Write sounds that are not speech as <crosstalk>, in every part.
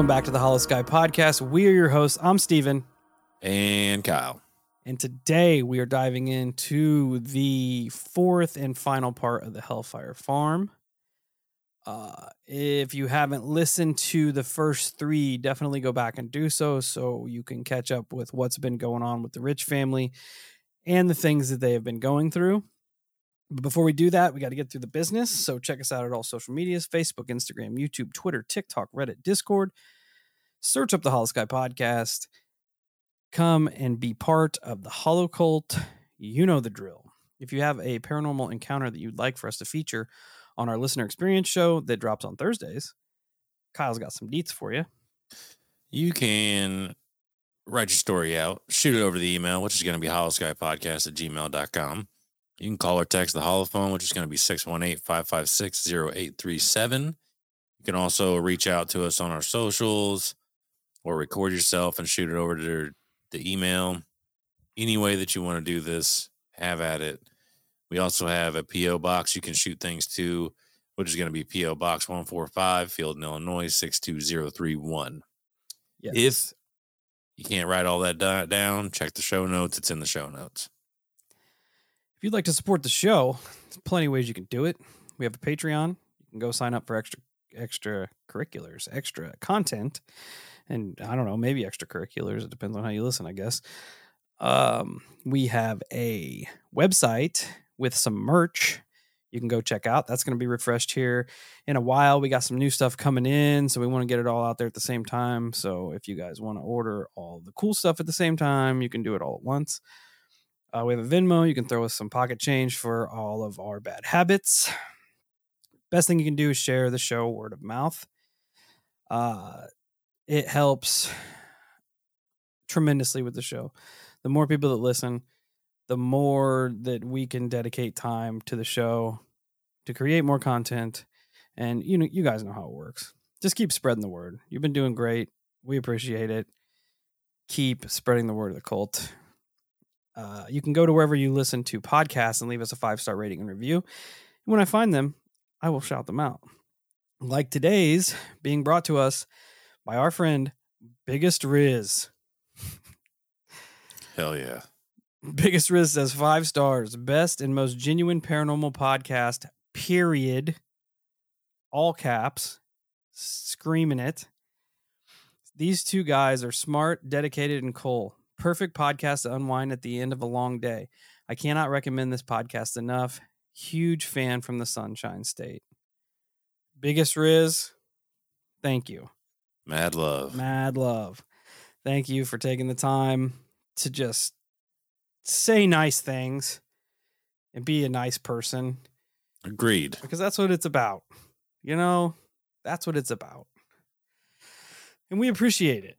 Welcome back to the Holosky Podcast. We are your hosts. I'm Steven. And Kyle. And today we are diving into the fourth and final part of the Hellfire Farm. Uh, if you haven't listened to the first three, definitely go back and do so so you can catch up with what's been going on with the Rich family and the things that they have been going through. But before we do that, we got to get through the business. So check us out at all social medias Facebook, Instagram, YouTube, Twitter, TikTok, Reddit, Discord. Search up the Holosky Podcast. Come and be part of the Hollow Cult. You know the drill. If you have a paranormal encounter that you'd like for us to feature on our listener experience show that drops on Thursdays, Kyle's got some deets for you. You can write your story out, shoot it over the email, which is going to be holoskypodcast at gmail.com. You can call or text the holophone, which is going to be 618 556 0837. You can also reach out to us on our socials or record yourself and shoot it over to the email. Any way that you want to do this, have at it. We also have a P.O. box you can shoot things to, which is going to be P.O. Box 145, Fieldon, Illinois 62031. Yes. If you can't write all that down, check the show notes. It's in the show notes. If you'd like to support the show, there's plenty of ways you can do it. We have a Patreon. You can go sign up for extra extra curriculars, extra content, and I don't know, maybe extracurriculars. It depends on how you listen, I guess. Um, we have a website with some merch you can go check out. That's going to be refreshed here in a while. We got some new stuff coming in, so we want to get it all out there at the same time. So if you guys want to order all the cool stuff at the same time, you can do it all at once. Uh, we have a Venmo. You can throw us some pocket change for all of our bad habits. Best thing you can do is share the show word of mouth. Uh, it helps tremendously with the show. The more people that listen, the more that we can dedicate time to the show to create more content. And you know, you guys know how it works. Just keep spreading the word. You've been doing great. We appreciate it. Keep spreading the word of the cult. Uh, you can go to wherever you listen to podcasts and leave us a five star rating and review. And when I find them, I will shout them out. Like today's being brought to us by our friend Biggest Riz. Hell yeah. <laughs> Biggest Riz says five stars, best and most genuine paranormal podcast, period. All caps, screaming it. These two guys are smart, dedicated, and cool. Perfect podcast to unwind at the end of a long day. I cannot recommend this podcast enough. Huge fan from the Sunshine State. Biggest Riz, thank you. Mad love. Mad love. Thank you for taking the time to just say nice things and be a nice person Agreed. because that's what it's about. You know, that's what it's about. And we appreciate it.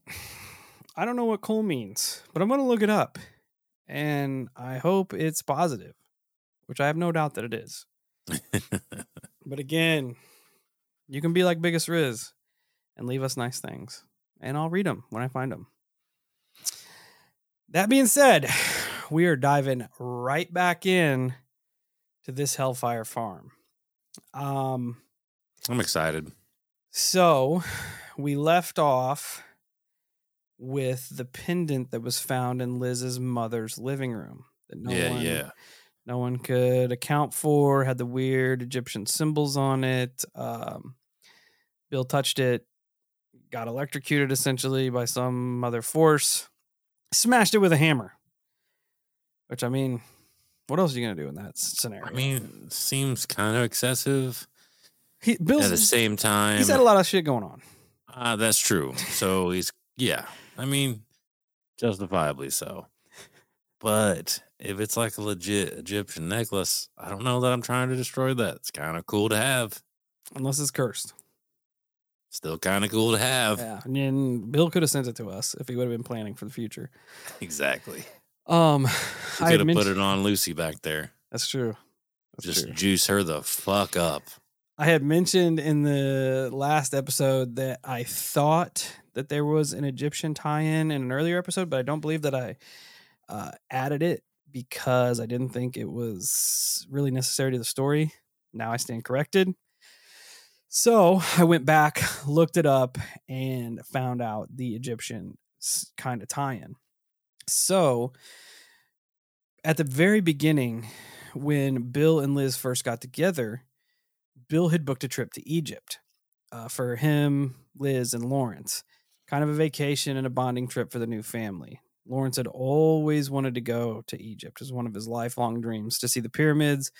I don't know what coal means, but I'm going to look it up. And I hope it's positive, which I have no doubt that it is. <laughs> But again, you can be like Biggest Riz and leave us nice things, and I'll read them when I find them. That being said, <sighs> we are diving right back in to this Hellfire Farm. Um, I'm excited. so we left off with the pendant that was found in Liz's mother's living room that no yeah, one yeah. no one could account for had the weird egyptian symbols on it um, bill touched it got electrocuted essentially by some other force smashed it with a hammer which i mean what else are you gonna do in that scenario I mean, seems kind of excessive. he, bill's At the same time, he's had a lot of shit going on uh, that's true. So he's, yeah. I mean, justifiably so. But if it's like a legit Egyptian necklace, I don't know that I'm trying to destroy that. It's kind of cool to have. unless it's cursed Still kind of cool to have. yeah and then bill could have sent it to us if he would have been planning for the future Exactly. um You I had could have put it on Lucy back there. that's true that's Just true. juice her the fuck up. I had mentioned in the last episode that I thought that there was an Egyptian tie-in in an earlier episode, but I don't believe that I uh, added it because I didn't think it was really necessary to the story. Now I stand corrected. So I went back, looked it up, and found out the Egyptian kind of tie in. So at the very beginning, when Bill and Liz first got together, Bill had booked a trip to Egypt uh, for him, Liz, and Lawrence. Kind of a vacation and a bonding trip for the new family. Lawrence had always wanted to go to Egypt. as one of his lifelong dreams to see the pyramids.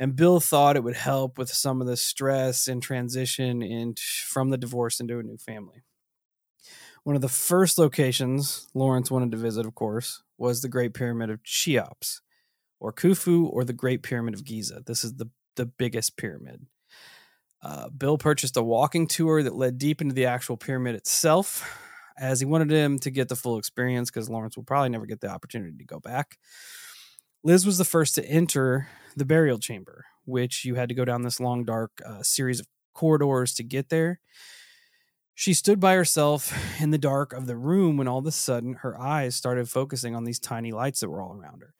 And Bill thought it would help with some of the stress and transition from the divorce into a new family. One of the first locations Lawrence wanted to visit, of course, was the Great Pyramid of Cheops, or Khufu, or the Great Pyramid of Giza. This is the, the biggest pyramid. Uh, Bill purchased a walking tour that led deep into the actual pyramid itself, as he wanted him to get the full experience because Lawrence will probably never get the opportunity to go back. Liz was the first to enter the burial chamber, which you had to go down this long, dark uh, series of corridors to get there. She stood by herself in the dark of the room when all of a sudden her eyes started focusing on these tiny lights that were all around her.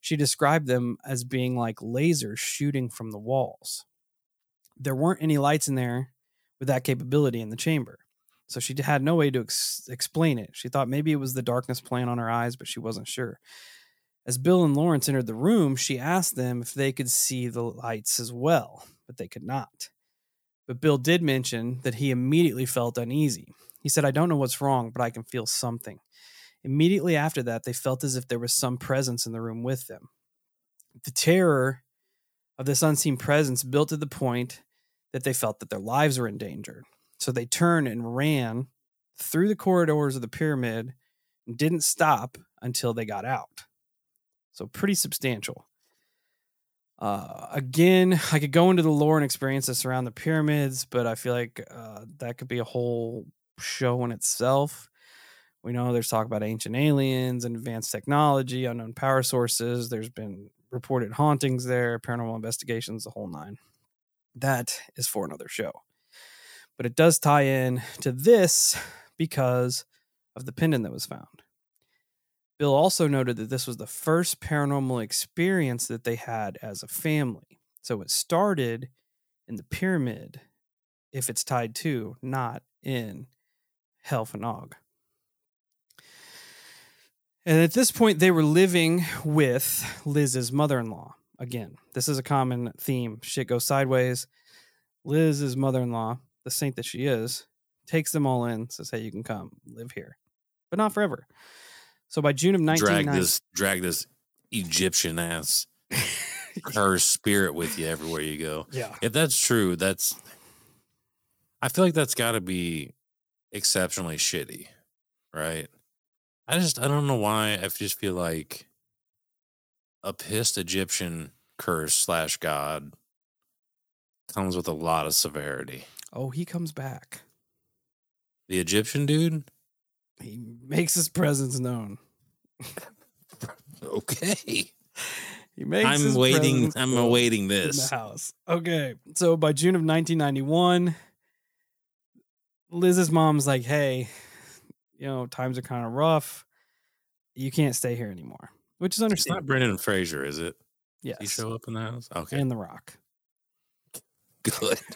She described them as being like lasers shooting from the walls. There weren't any lights in there with that capability in the chamber. So she had no way to ex- explain it. She thought maybe it was the darkness playing on her eyes, but she wasn't sure. As Bill and Lawrence entered the room, she asked them if they could see the lights as well, but they could not. But Bill did mention that he immediately felt uneasy. He said, I don't know what's wrong, but I can feel something. Immediately after that, they felt as if there was some presence in the room with them. The terror of this unseen presence built to the point that they felt that their lives were in danger. So they turned and ran through the corridors of the pyramid and didn't stop until they got out. So pretty substantial. Uh, again, I could go into the lore and experiences surround the pyramids, but I feel like uh, that could be a whole show in itself. We know there's talk about ancient aliens and advanced technology, unknown power sources. There's been reported hauntings there, paranormal investigations, the whole nine. That is for another show. But it does tie in to this because of the pendant that was found. Bill also noted that this was the first paranormal experience that they had as a family. So it started in the pyramid, if it's tied to, not in Heol Fanog. And at this point, they were living with Liz's mother in law. Again, this is a common theme. Shit goes sideways. Liz's mother in law, the saint that she is, takes them all in, says, Hey, you can come live here, but not forever. So by June of 1990, drag this drag this Egyptian ass <laughs> her spirit with you everywhere you go. Yeah. If that's true, that's I feel like that's got to be exceptionally shitty, right? I just I don't know why I just feel like a pissed Egyptian curse slash god comes with a lot of severity. Oh, he comes back. The Egyptian dude? He makes his presence known. <laughs> okay. He makes I'm waiting. I'm awaiting this. In the house. Okay. So by June of 1991, Liz's mom's like, "Hey, you know, times are kind of rough. You can't stay here anymore." Which is understandable. It's not Brendan and Fraser, is it? Yes. He show up in the house. Okay. And The Rock. Good. <laughs>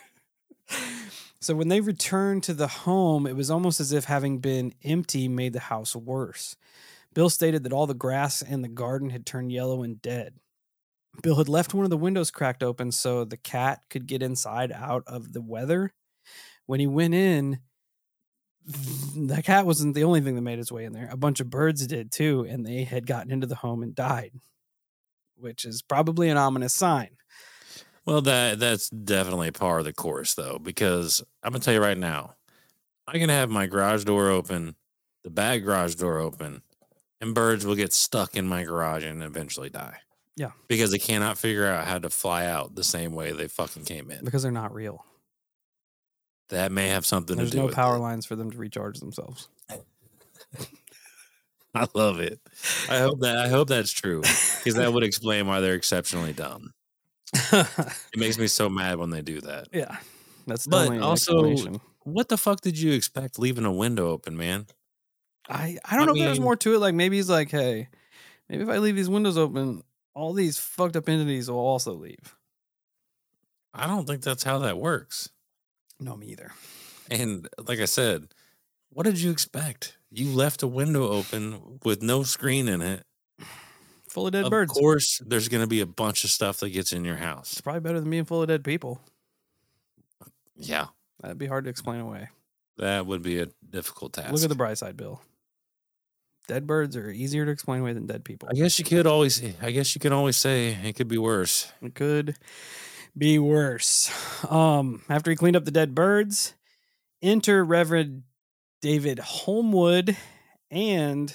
So when they returned to the home, it was almost as if having been empty made the house worse. Bill stated that all the grass in the garden had turned yellow and dead. Bill had left one of the windows cracked open so the cat could get inside out of the weather. When he went in, the cat wasn't the only thing that made its way in there. A bunch of birds did too, and they had gotten into the home and died, which is probably an ominous sign. Well, that that's definitely part of the course, though, because I'm gonna tell you right now, I can have my garage door open, the back garage door open, and birds will get stuck in my garage and eventually die. Yeah, because they cannot figure out how to fly out the same way they fucking came in. Because they're not real. That may have something There's to do. There's no power lines for them to recharge themselves. <laughs> I love it. I hope that I hope that's true because that would <laughs> explain why they're exceptionally dumb. <laughs> It makes me so mad when they do that. yeah, that's But also- What the fuck did you expect leaving a window open, man? I I don't I know if there's more to it. Like maybe he's like, hey, maybe if I leave these windows open, all these fucked up entities will also leave. I don't think that's how that works. No, me either. And like I said, what did you expect? You left a window open with no screen in it. Full of dead of birds. Of course, there's going to be a bunch of stuff that gets in your house. It's probably better than being full of dead people. Yeah, That'd be hard to explain away. that would be a difficult task. Look at the bright side, Bill. Dead birds are easier to explain away than dead people. I guess you could always. I guess you can always say it could be worse. It could be worse. Um, after he cleaned up the dead birds, enter Reverend David Holmwood and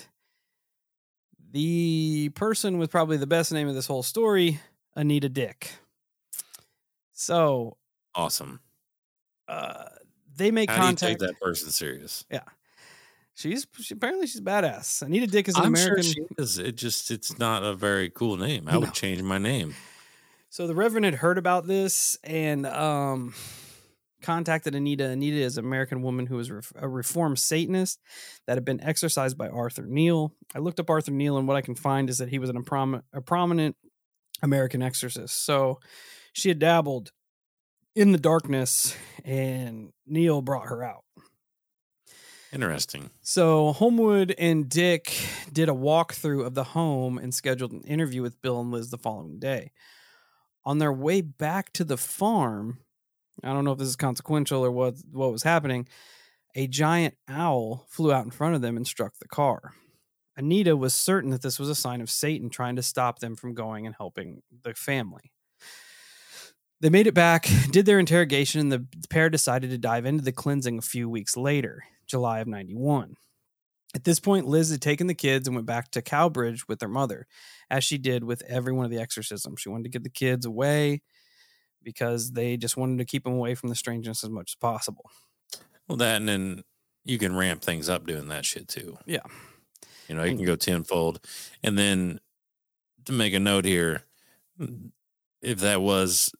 the person with probably the best name of this whole story, Anita Dick. So Awesome. uh, they make How contact. take that person serious? Yeah. She's she, apparently she's badass. Anita Dick is an I'm American. sure she is. It just it's not a very cool name. I No. would change my name. So the Reverend had heard about this and um, contacted Anita. Anita is an American woman who was a reformed Satanist that had been exorcised by Arthur Neal. I looked up Arthur Neal, and what I can find is that he was an, a, prom- a prominent American exorcist. So she had dabbled in the darkness, and Neal brought her out. Interesting. So Homewood and Dick did a walkthrough of the home and scheduled an interview with Bill and Liz the following day. On their way back to the farm, I don't know if this is consequential or what what was happening. A giant owl flew out in front of them and struck the car. Anita was certain that this was a sign of Satan trying to stop them from going and helping the family. They made it back, <laughs> did their interrogation, and the pair decided to dive into the cleansing a few weeks later, July of 91. At this point, Liz had taken the kids and went back to Cowbridge with their mother, as she did with every one of the exorcisms. She wanted to get the kids away because they just wanted to keep them away from the strangeness as much as possible. Well, that and then you can ramp things up doing that shit too. Yeah. You know, you can go tenfold. And then to make a note here, mm, if that was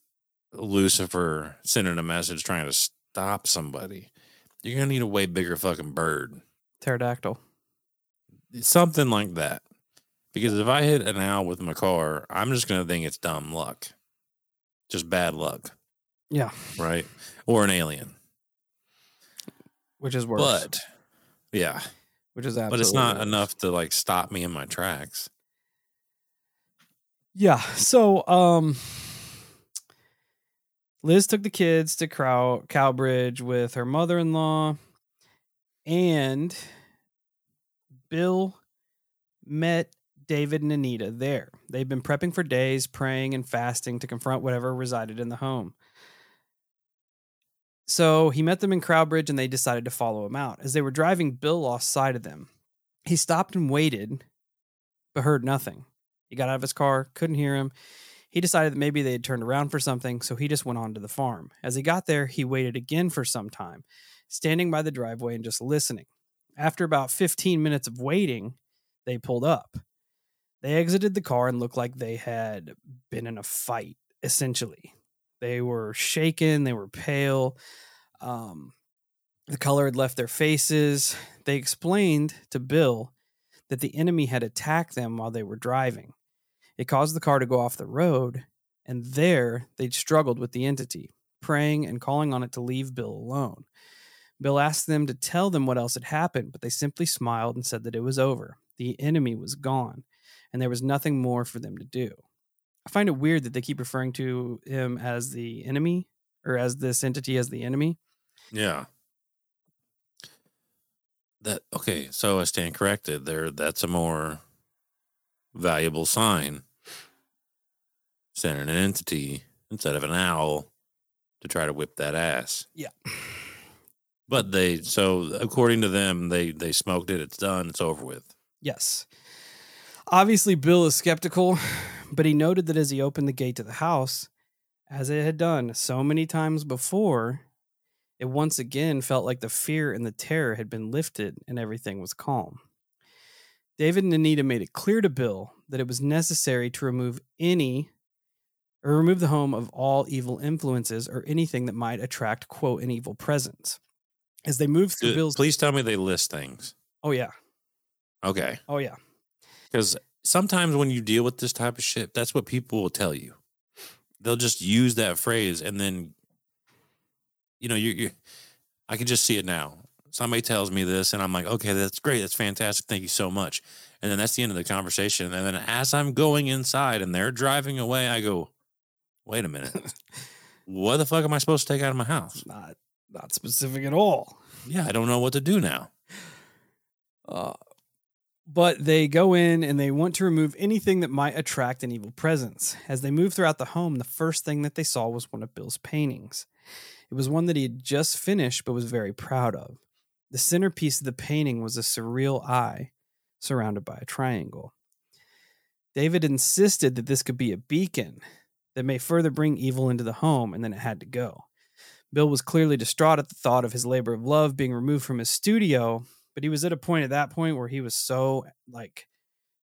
Lucifer sending a message trying to stop somebody, you're gonna need a way bigger fucking bird. Pterodactyl. Something like that. Because if I hit an owl with my car, I'm just gonna think it's dumb luck. Just bad luck. Yeah. Right? Or an alien. Which is worse. But yeah. which is absolutely But it's not worse. enough to like stop me in my tracks. Yeah. So, um, Liz took the kids to Crow Cowbridge with her mother-in-law, and Bill met David and Anita there. They've been prepping for days, praying and fasting to confront whatever resided in the home. So he met them in Crowbridge and they decided to follow him out. As they were driving, Bill lost sight of them. He stopped and waited, but heard nothing. He got out of his car, couldn't hear him. He decided that maybe they had turned around for something, so he just went on to the farm. As he got there, he waited again for some time, standing by the driveway and just listening. After about 15 minutes of waiting, they pulled up. They exited the car and looked like they had been in a fight, essentially. They were shaken, they were pale. Um, the color had left their faces. They explained to Bill that the enemy had attacked them while they were driving. It caused the car to go off the road, and there they'd struggled with the entity, praying and calling on it to leave Bill alone. Bill asked them to tell them what else had happened, but they simply smiled and said that it was over. The enemy was gone, and there was nothing more for them to do. I find it weird that they keep referring to him as the enemy, or as this entity as the enemy. Yeah. That okay, so I stand corrected. There that's a more valuable sign. Sending an entity instead of an owl to try to whip that ass. Yeah. But they so according to them, they they smoked it, it's done, it's over with. Yes. Obviously, Bill is skeptical, <sighs> but he noted that as he opened the gate to the house, as it had done so many times before, it once again felt like the fear and the terror had been lifted and everything was calm. David and Anita made it clear to Bill that it was necessary to remove any or remove the home of all evil influences or anything that might attract, quote, an evil presence. As they moved through. Bill's. Please tell me they list things. Oh, yeah. Okay. Oh, yeah. Because sometimes when you deal with this type of shit, that's what people will tell you. They'll just use that phrase and then you know, you you I can just see it now. Somebody tells me this, and I'm like, okay, that's great, that's fantastic, thank you so much. And then that's the end of the conversation. And then as I'm going inside and they're driving away, I go, wait a minute, <laughs> what the fuck am I supposed to take out of my house? Not not specific at all. Yeah, I don't know what to do now. Uh, but they go in and they want to remove anything that might attract an evil presence. As they move throughout the home, the first thing that they saw was one of Bill's paintings. It was one that he had just finished but was very proud of. The centerpiece of the painting was a surreal eye surrounded by a triangle. David insisted that this could be a beacon that may further bring evil into the home, and then it had to go. Bill was clearly distraught at the thought of his labor of love being removed from his studio, but he was at a point at that point where he was so like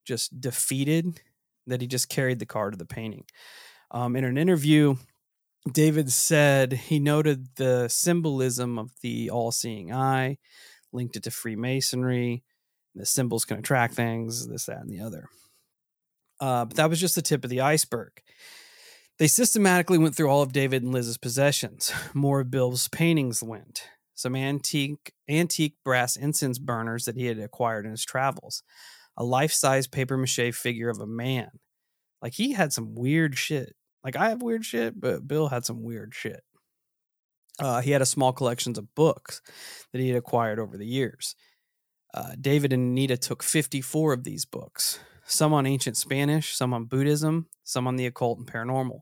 just defeated that he just carried the car to the painting. Um, in an interview, David said he noted the symbolism of the all seeing eye, linked it to Freemasonry. The symbols can attract things, this, that, and the other. Uh, but that was just the tip of the iceberg. They systematically went through all of David and Liz's possessions. <laughs> More of Bill's paintings went. Some antique antique brass incense burners that he had acquired in his travels. A life-size paper mache figure of a man. Like he had some weird shit. Like I have weird shit, but Bill had some weird shit. Uh, he had a small collections of books that he had acquired over the years. Uh, David and Anita took 54 of these books, some on ancient Spanish, some on Buddhism, some on the occult and paranormal,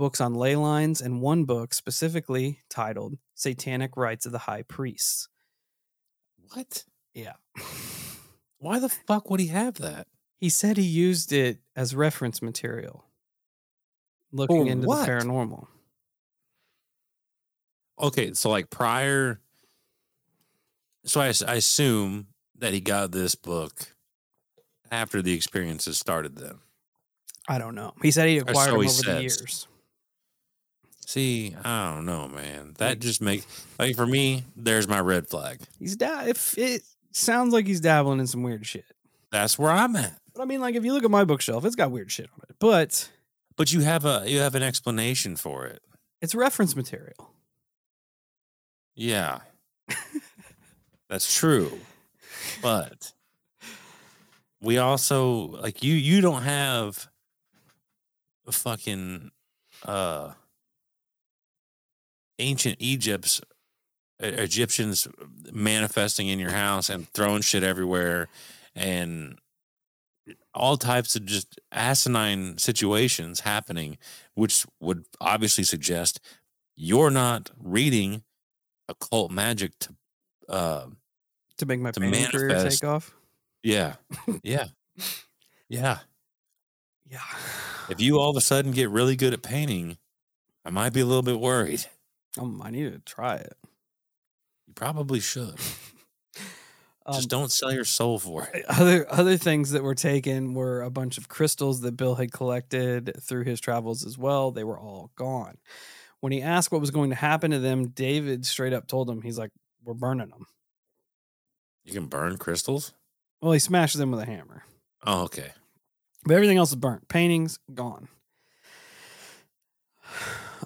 books on ley lines, and one book specifically titled Satanic Rites of the High Priests. What? Yeah. Why the fuck would he have that? He said he used it as reference material, looking For into what? the paranormal. Okay, so like prior, so I assume that he got this book after the experiences started. Then I don't know. He said he acquired so them he over the years. See, I don't know, man. That just makes like for me, there's my red flag. He's da- if it sounds like he's dabbling in some weird shit. That's where I'm at. But I mean, like if you look at my bookshelf, it's got weird shit on it. But But you have a you have an explanation for it. it's reference material. Yeah, <laughs> that's true. But we also like you. You don't have a fucking uh ancient Egypt's Egyptians manifesting in your house and throwing shit everywhere and all types of just asinine situations happening, which would obviously suggest you're not reading occult magic to uh To make my To painting career manifest. take off. <laughs> yeah yeah yeah Yeah. <sighs> if you all of a sudden get really good at painting i might be a little bit worried Um, I need to try it. you probably should <laughs> Um, just don't sell your soul for it other other things that were taken were a bunch of crystals that Bill had collected through his travels as well. They were all gone. When he asked what was going to happen to them, David straight up told him, he's like, "We're burning them." you can burn crystals Well, he smashes them with a hammer, oh okay but everything else is burnt. Paintings gone.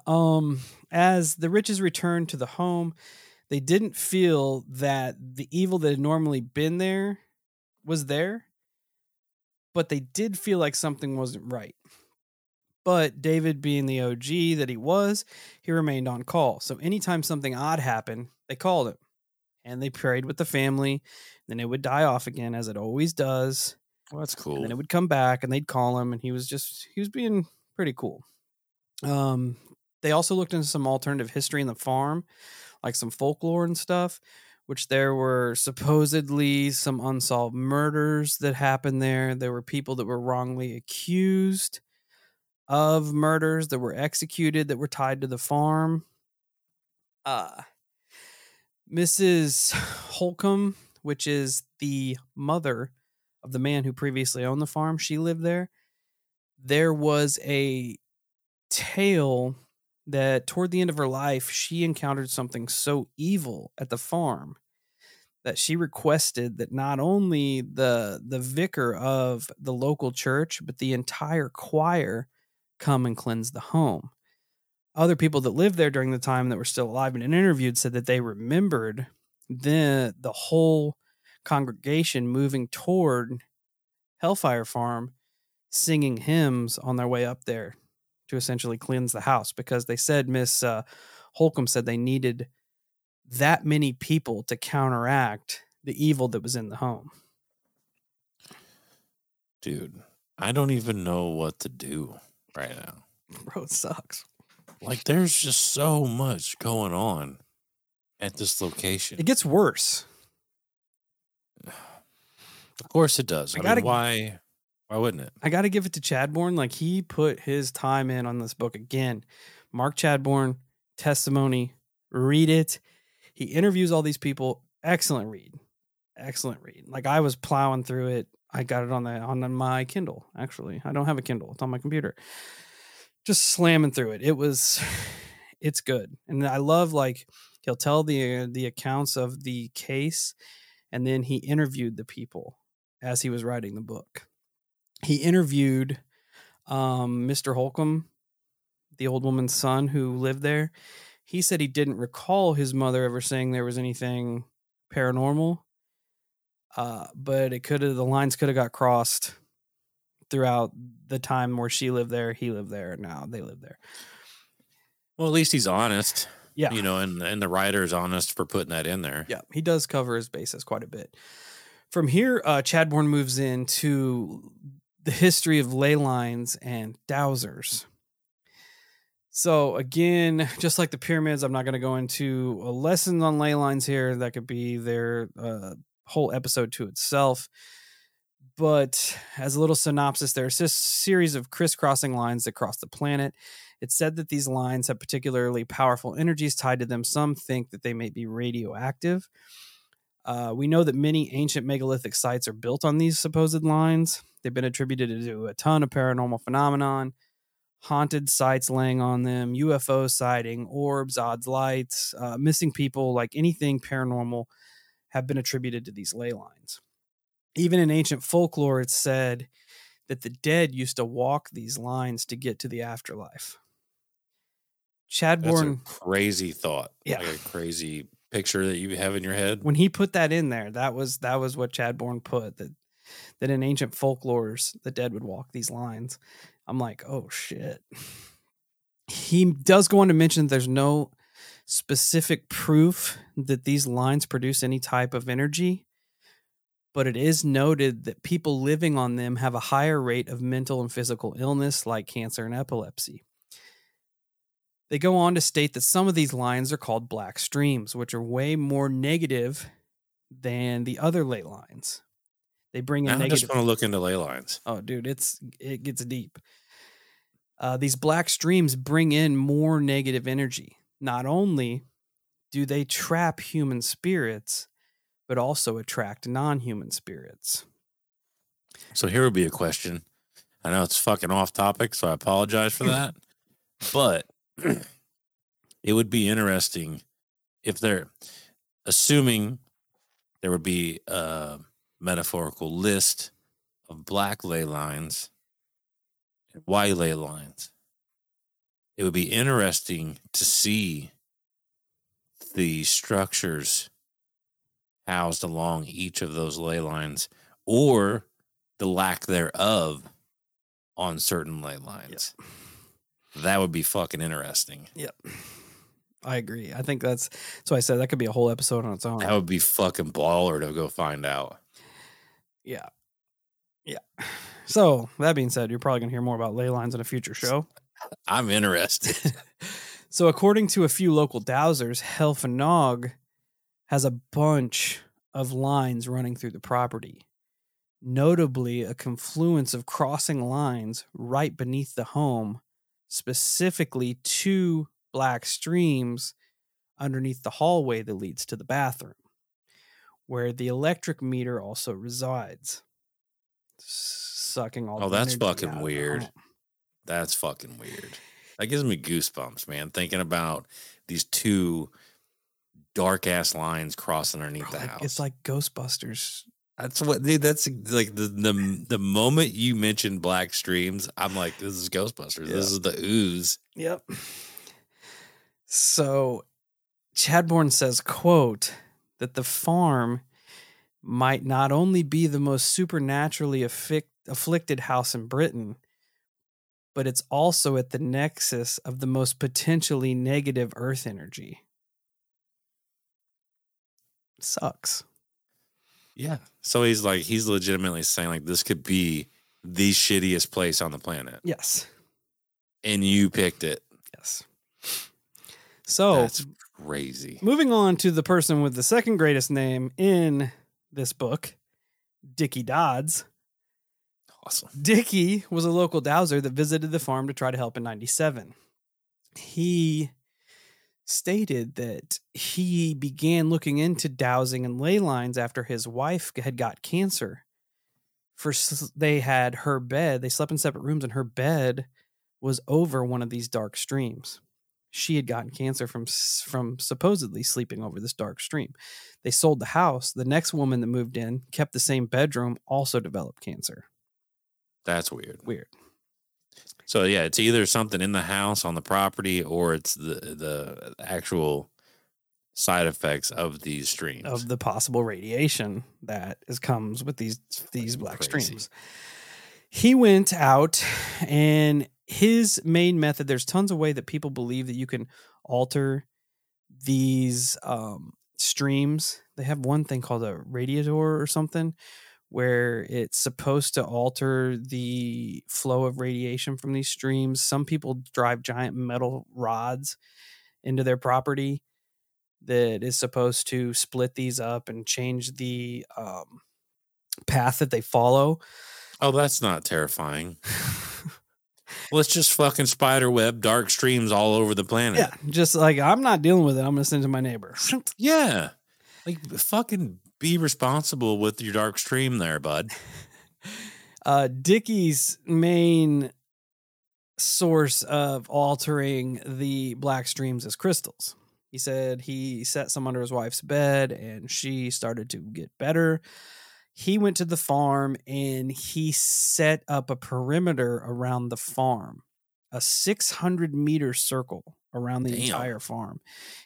Um, as the riches returned to the home, they didn't feel that the evil that had normally been there was there, but they did feel like something wasn't right. But David, being the OG that he was, he remained on call. So anytime something odd happened, they called him and they prayed with the family. Then it would die off again, as it always does. well, that's And cool then it would come back and they'd call him and he was just he was being pretty cool. Um they also looked into some alternative history in the farm, like some folklore and stuff, which there were supposedly some unsolved murders that happened there. There were people that were wrongly accused of murders that were executed that were tied to the farm. Uh Mrs. Holcomb, which is the mother of the man who previously owned the farm, she lived there. There was a tale that toward the end of her life, she encountered something so evil at the farm that she requested that not only the the vicar of the local church, but the entire choir come and cleanse the home. other people that lived there during the time that were still alive and interviewed said that they remembered the the whole congregation moving toward Hellfire Farm singing hymns on their way up there to essentially cleanse the house because they said Miss uh, Holcomb said they needed that many people to counteract the evil that was in the home. Dude, I don't even know what to do right now. <laughs> Bro, it sucks. Like, there's just so much going on at this location. It gets worse. <sighs> Of course it does. I, I mean, gotta- why? Why wouldn't it? I got to give it to Chadbourn. Like he put his time in on this book again. Mark Chadbourn, testimony, read it. He interviews all these people. Excellent read. Excellent read. Like I was plowing through it. I got it on the on my Kindle. Actually, I don't have a Kindle. It's on my computer. Just slamming through it. It was, <sighs> it's good, and I love like he'll tell the the accounts of the case, and then he interviewed the people as he was writing the book he interviewed um, Mr. Holcomb, the old woman's son who lived there. He said he didn't recall his mother ever saying there was anything paranormal, uh, but it could have the lines could have got crossed throughout the time where she lived there, he lived there, now they live there. Well, at least he's honest. Yeah. You know, and and the writer is honest for putting that in there. Yeah, he does cover his bases quite a bit. From here, uh, Chadbourn moves into the history of ley lines and dowsers. So again, just like the pyramids, I'm not going to go into a lesson on ley lines here. That could be their uh, whole episode to itself. But as a little synopsis, there's this series of crisscrossing lines that cross the planet. It's said that these lines have particularly powerful energies tied to them. Some think that they may be radioactive. Uh, we know that many ancient megalithic sites are built on these supposed lines. They've been attributed to a ton of paranormal phenomenon, haunted sites laying on them, UFO sighting, orbs, odds, lights, uh, missing people, like anything paranormal, have been attributed to these ley lines. Even in ancient folklore, it's said that the dead used to walk these lines to get to the afterlife. That's a Chadbourn, crazy thought. Yeah. Like a crazy picture that you have in your head. when he put that in there, that was that was what Chadbourn put that that in ancient folklores the dead would walk these lines. I'm like, oh shit. He does go on to mention there's no specific proof that these lines produce any type of energy, but it is noted that people living on them have a higher rate of mental and physical illness like cancer and epilepsy. They go on to state that some of these lines are called black streams, which are way more negative than the other ley lines. They bring in I negative. just want to look into ley lines. Oh, dude, it's it gets deep. Uh, these black streams bring in more negative energy. Not only do they trap human spirits, but also attract non-human spirits. So here would be a question. I know it's fucking off topic, so I apologize for that. but it would be interesting if they're assuming there would be a metaphorical list of black ley lines and white ley lines. It would be interesting to see the structures housed along each of those ley lines or the lack thereof on certain ley lines. That would be fucking interesting. Yep. I agree. I think that's so I said that could be a whole episode on its own. That would be fucking baller to go find out. Yeah. Yeah. So that being said, you're probably gonna hear more about ley lines in a future show. <laughs> I'm interested. <laughs> so according to a few local dowsers, Heol Fanog has a bunch of lines running through the property. Notably, a confluence of crossing lines right beneath the home, specifically two black streams underneath the hallway that leads to the bathroom, where the electric meter also resides, sucking all. Oh, the that's fucking weird. That's fucking weird. That gives me goosebumps, man, thinking about these two dark ass lines crossing underneath Bro, the like, house. It's like Ghostbusters. That's what dude, that's like the, the the moment you mentioned black streams, I'm like, this is Ghostbusters. This is the ooze. Yep. So Chadbourn says, quote, that the farm might not only be the most supernaturally affic- afflicted house in Britain, but it's also at the nexus of the most potentially negative earth energy. Sucks. Yeah. So he's like, he's legitimately saying, like, this could be the shittiest place on the planet. Yes. And you picked it. Yes. So That's crazy. moving on to the person with the second greatest name in this book, Dickie Dodds. Awesome. Dickie was a local dowser that visited the farm to try to help in 97. He stated that he began looking into dowsing and ley lines after his wife had got cancer. For they had her bed, they slept in separate rooms and her bed was over one of these dark streams. She had gotten cancer from from supposedly sleeping over this dark stream. They sold the house. The next woman that moved in kept the same bedroom, also developed cancer. That's weird. Weird. So yeah, it's either something in the house on the property or it's the the actual side effects of these streams. of the possible radiation that is comes with these these black crazy. streams. He went out and his main method there's tons of way that people believe that you can alter these um streams. They have one thing called a radiator or something where it's supposed to alter the flow of radiation from these streams. Some people drive giant metal rods into their property that is supposed to split these up and change the um, path that they follow. oh, that's not terrifying. <laughs> Let's just fucking spider web dark streams all over the planet. yeah, just like I'm not dealing with it. I'm gonna send it to my neighbor. <laughs> Yeah. Like fucking be responsible with your dark stream there, bud. <laughs> Uh, Dickie's main source of altering the black streams is crystals. He said he set some under his wife's bed and she started to get better. He went to the farm and he set up a perimeter around the farm, a 600 meter circle around the Damn. entire farm.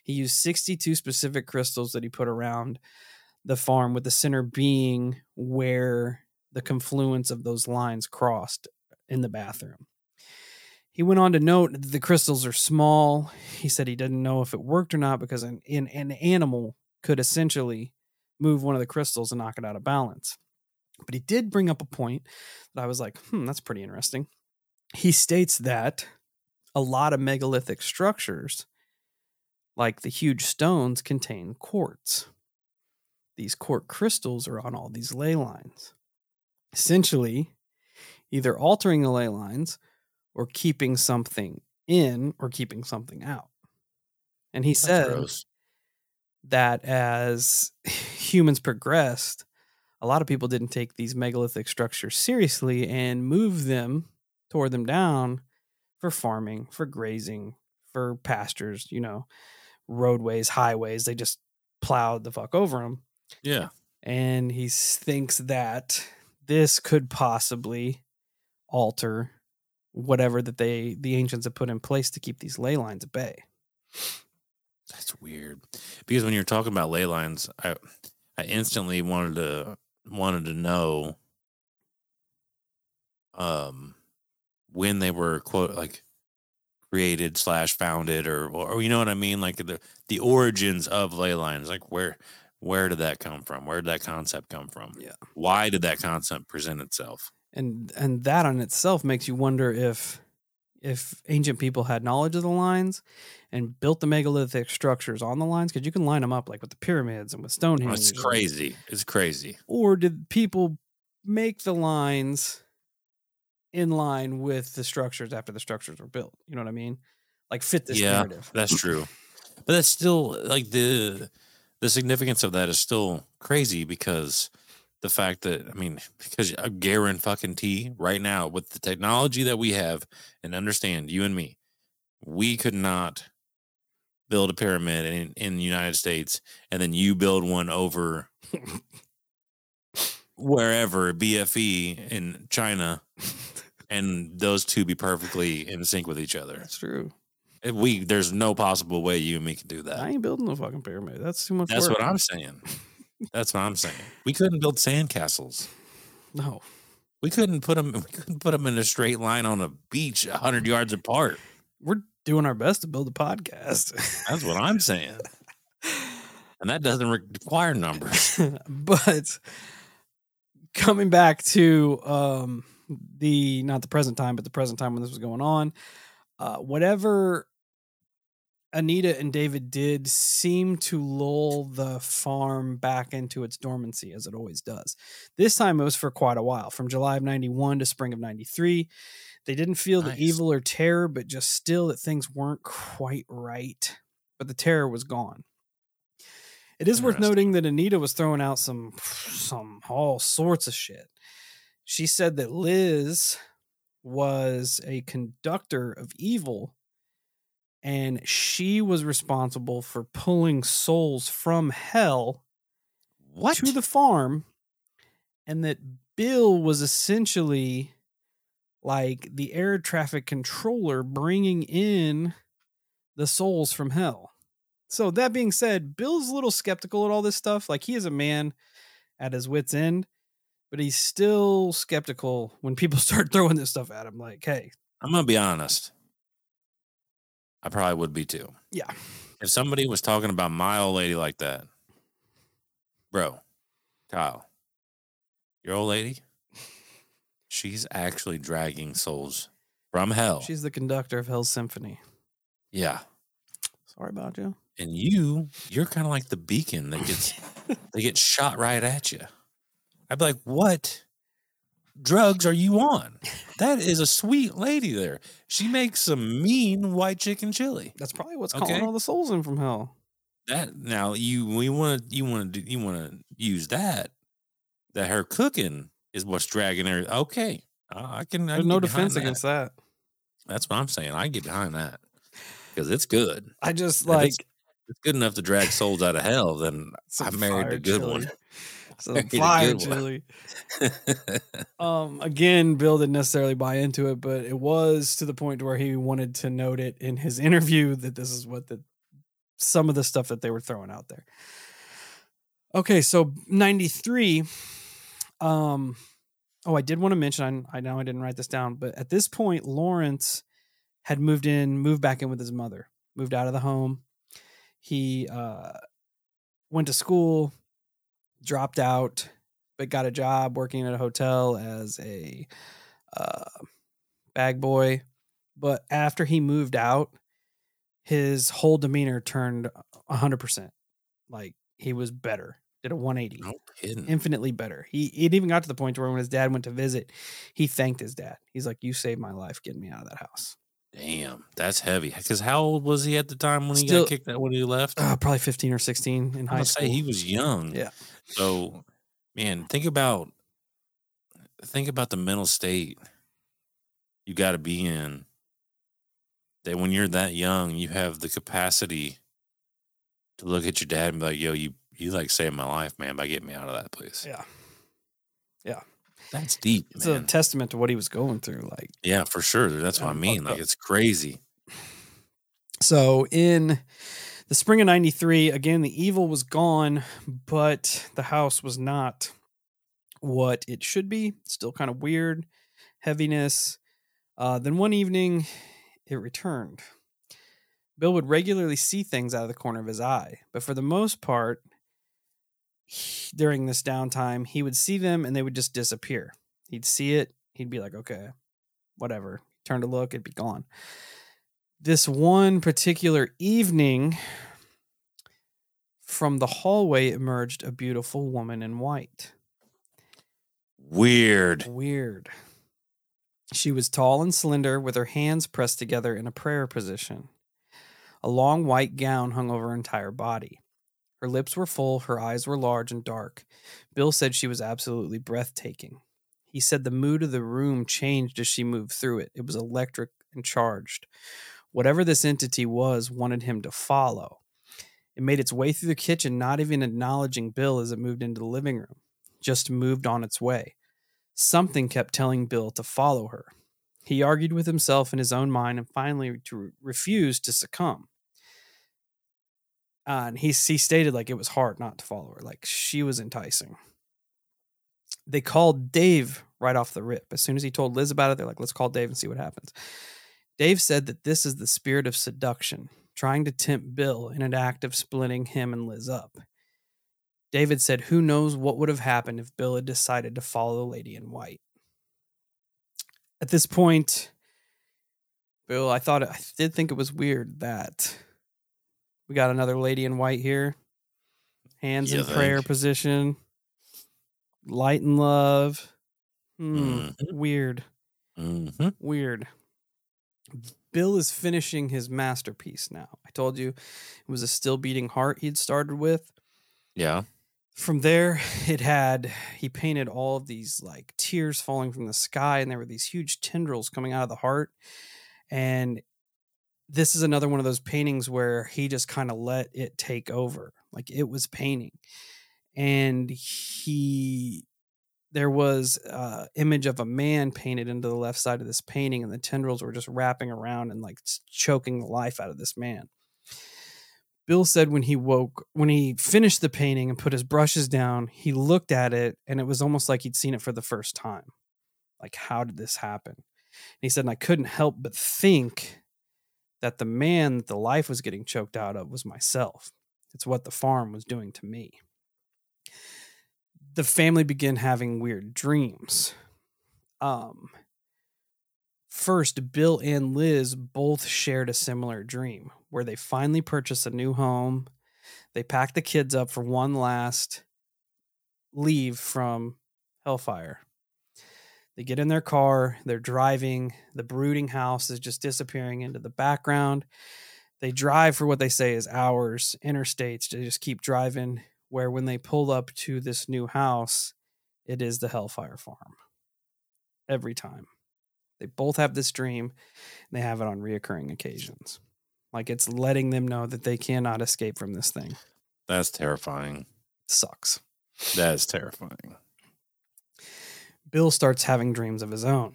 He used 62 specific crystals that he put around the farm, with the center being where the confluence of those lines crossed in the bathroom. He went on to note that the crystals are small. He said he didn't know if it worked or not because an, an, an animal could essentially move one of the crystals and knock it out of balance. But he did bring up a point that I was like, hmm, that's pretty interesting. He states that a lot of megalithic structures, like the huge stones, contain quartz. These quartz crystals are on all these ley lines. Essentially, either altering the ley lines or keeping something in or keeping something out. And he That's said gross. that as <laughs> humans progressed, a lot of people didn't take these megalithic structures seriously and moved them, tore them down for farming, for grazing, for pastures, you know, roadways, highways. They just plowed the fuck over them. Yeah. And he thinks that this could possibly alter whatever that they the ancients have put in place to keep these ley lines at bay. That's weird. Because when you're talking about ley lines, I I instantly wanted to wanted to know um when they were quote like created slash founded or, or you know what I mean? Like the the origins of ley lines. Like where where did that come from? Where did that concept come from? Yeah. Why did that concept present itself? and and that on itself makes you wonder if if ancient people had knowledge of the lines and built the megalithic structures on the lines because you can line them up like with the pyramids and with oh, Stonehenge. It's crazy. It's crazy. Or did people make the lines in line with the structures after the structures were built? You know what I mean? Like fit this Yeah. narrative. That's true. <clears throat> But that's still like the the significance of that is still crazy because the fact that I mean, <laughs> because I guarantee fucking T right now with the technology that we have and understand you and me, we could not build a pyramid in, in the United States and then you build one over <laughs> wherever BFE in China <laughs> and those two be perfectly in sync with each other. That's true. If we there's no possible way you and me can do that. I ain't building no fucking pyramid. That's too much That's work. what I'm saying. That's what I'm saying. We couldn't build sandcastles. <laughs> No. We couldn't put them. <laughs> We couldn't put them in a straight line on a beach, hundred yards apart. We're doing our best to build a podcast. That's what I'm saying. <laughs> And that doesn't require numbers. but coming back to um the not the present time but the present time when this was going on uh whatever anita and david did seemed to lull the farm back into its dormancy as it always does this time it was for quite a while from july of 91 to spring of 93 they didn't feel Nice. the evil or terror but just still that things weren't quite right but the terror was gone it is worth noting that Anita was throwing out some some all sorts of shit. She said that Liz was a conductor of evil and she was responsible for pulling souls from hell What? to the farm and that Bill was essentially like the air traffic controller bringing in the souls from hell. So that being said, Bill's a little skeptical at all this stuff. Like he is a man at his wits end, but he's still skeptical when people <laughs> start throwing this stuff at him like, "Hey, I'm gonna be honest. I probably would be too. yeah, If somebody was talking about my old lady like that, bro, Kyle, your old lady, she's actually dragging souls from hell. she's the conductor of Hell's Symphony." yeah. Sorry about you. And you, you're kind of like the beacon that gets <laughs> they get shot right at you. I'd be like, what drugs are you on? That <laughs> is a sweet lady there. She makes some mean white chicken chili. That's probably what's Okay. calling all the souls in from hell. That now you we want to you want to you want to use that that her cooking is what's dragging her. Okay, I I can. I There's can no defense that. against that. That's what I'm saying. I get behind that because it's good. I just If like it's, it's good enough to drag souls out of hell. Then I married a good chili. one. <laughs> Some Married a fire good one. chili. <laughs> Um, again, Bill didn't necessarily buy into it, but it was to the point where he wanted to note it in his <laughs> interview that this is what the some of the stuff that they were throwing out there. Okay, so 93 um oh, I did want to mention I, I know I didn't write this down, but at this point Lawrence had moved in, moved back in with his mother, moved out of the home. He uh went to school, dropped out, but got a job working at a hotel as a uh, bag boy. But after he moved out, his whole demeanor turned 100%. Like he was better, did a 180, no infinitely better. He it even got to the point where when his dad went to visit, he thanked his dad. He's like, "You saved my life getting me out of that house." Damn, that's heavy. Because how old was he at the time when he Still- got kicked out when he left? Uh, probably 15 or 16 in high school. say he was young. Yeah. So, man, think about think about the mental state you got to be in. That when you're that young, you have the capacity to look at your dad and be like, "Yo, you you like saved my life, man, by getting me out of that place." Yeah. Yeah. That's deep, It's man. a testament to what he was going through. Like yeah, for sure. That's what I mean. Like up. it's crazy. So in the spring of 93, again, the evil was gone, but the house was not what it should be. Still kind of weird, heaviness. Uh, then one evening, it returned. Bill would regularly see things out of the corner of his eye, but for the most part, he- during this downtime, he would see them and they would just disappear. He'd see it, he'd be like, okay, whatever. Turn to look, it'd be gone this one particular evening, from the hallway emerged a beautiful woman in white. Weird. Weird. She was tall and slender, with her hands pressed together in a prayer position. A long white gown hung over her entire body. Her lips were full, her eyes were large and dark. Bill said she was absolutely breathtaking. He said the mood of the room changed as she moved through it. It was electric and charged. Whatever this entity was wanted him to follow. It made its way through the kitchen, not even acknowledging Bill as it moved into the living room, just moved on its way. Something kept telling Bill to follow her. He argued with himself in his own mind and finally to refused to succumb. Uh, and he, he stated like it was hard not to follow her, like she was enticing. They called Dave right off the rip. As soon as he told Liz about it, they're like, let's call Dave and see what happens. Dave said that this is the spirit of seduction, trying to tempt Bill in an act of splitting him and Liz up. David said, Who knows what would have happened if Bill had decided to follow the lady in white? At this point, Bill, I thought, I did think it was weird that we got another lady in white here, hands You in prayer position, light and love. Hmm, Mhm. weird, hmm weird. Bill is finishing his masterpiece now. I told you it was a still beating heart he'd started with. Yeah. From there, <laughs> it had, he painted all of these like tears falling from the sky, and there were these huge tendrils coming out of the heart. And this is another one of those paintings where he just kind of let it take over. Like it was painting. And he, there was uh image of a man painted into the left side of this painting and the tendrils were just wrapping around and like choking the life out of this man bill said when he woke when he finished the painting and put his brushes down he looked at it and it was almost like he'd seen it for the first time like how did this happen and he said and i couldn't help but think that the man that the life was getting choked out of was myself it's what the farm was doing to me the family began having weird dreams. Um, first, Bill and Liz both shared a similar dream where they finally purchased a new home. They packed the kids up for one last leave from Hellfire. They get in their car, they're driving, the brooding house is just disappearing into the background. They drive for what they say is hours, interstates, to just keep driving where when they pull up to this new house, it is the Hellfire Farm. Every time. They both have this dream and they have it on reoccurring occasions. Like it's letting them know that they cannot escape from this thing. That's terrifying. sucks. That is terrifying. Bill starts having dreams of his own.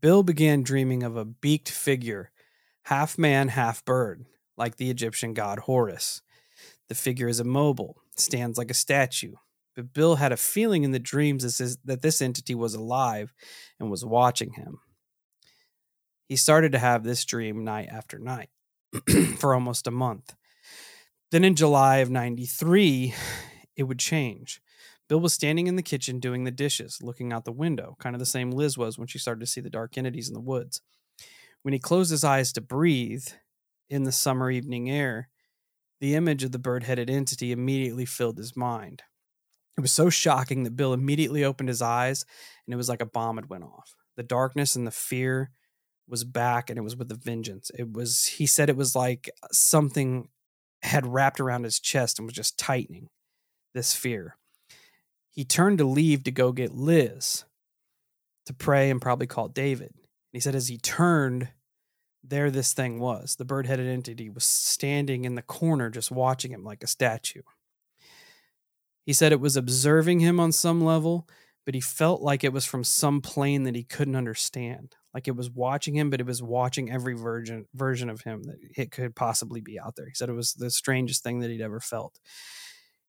Bill began dreaming of a beaked figure, half man, half bird, like the Egyptian god Horus. The figure is immobile, stands like a statue, but Bill had a feeling in the dreams that this entity was alive and was watching him. He started to have this dream night after night <clears throat> for almost a month. Then in July of 93, it would change. Bill was standing in the kitchen doing the dishes, looking out the window, kind of the same Liz was when she started to see the dark entities in the woods. When he closed his eyes to breathe in the summer evening air, the image of the bird headed entity immediately filled his mind. It was so shocking that Bill immediately opened his eyes and it was like a bomb had went off. The darkness and the fear was back and it was with a vengeance. It was he said it was like something had wrapped around his chest and was just tightening this fear. He turned to leave to go get Liz to pray and probably call David. he said as he turned, there this thing was. The bird headed entity was standing in the corner just watching him like a statue. He said it was observing him on some level, but he felt like it was from some plane that he couldn't understand. Like it was watching him, but it was watching every version version of him that it could possibly be out there. He said it was the strangest thing that he'd ever felt.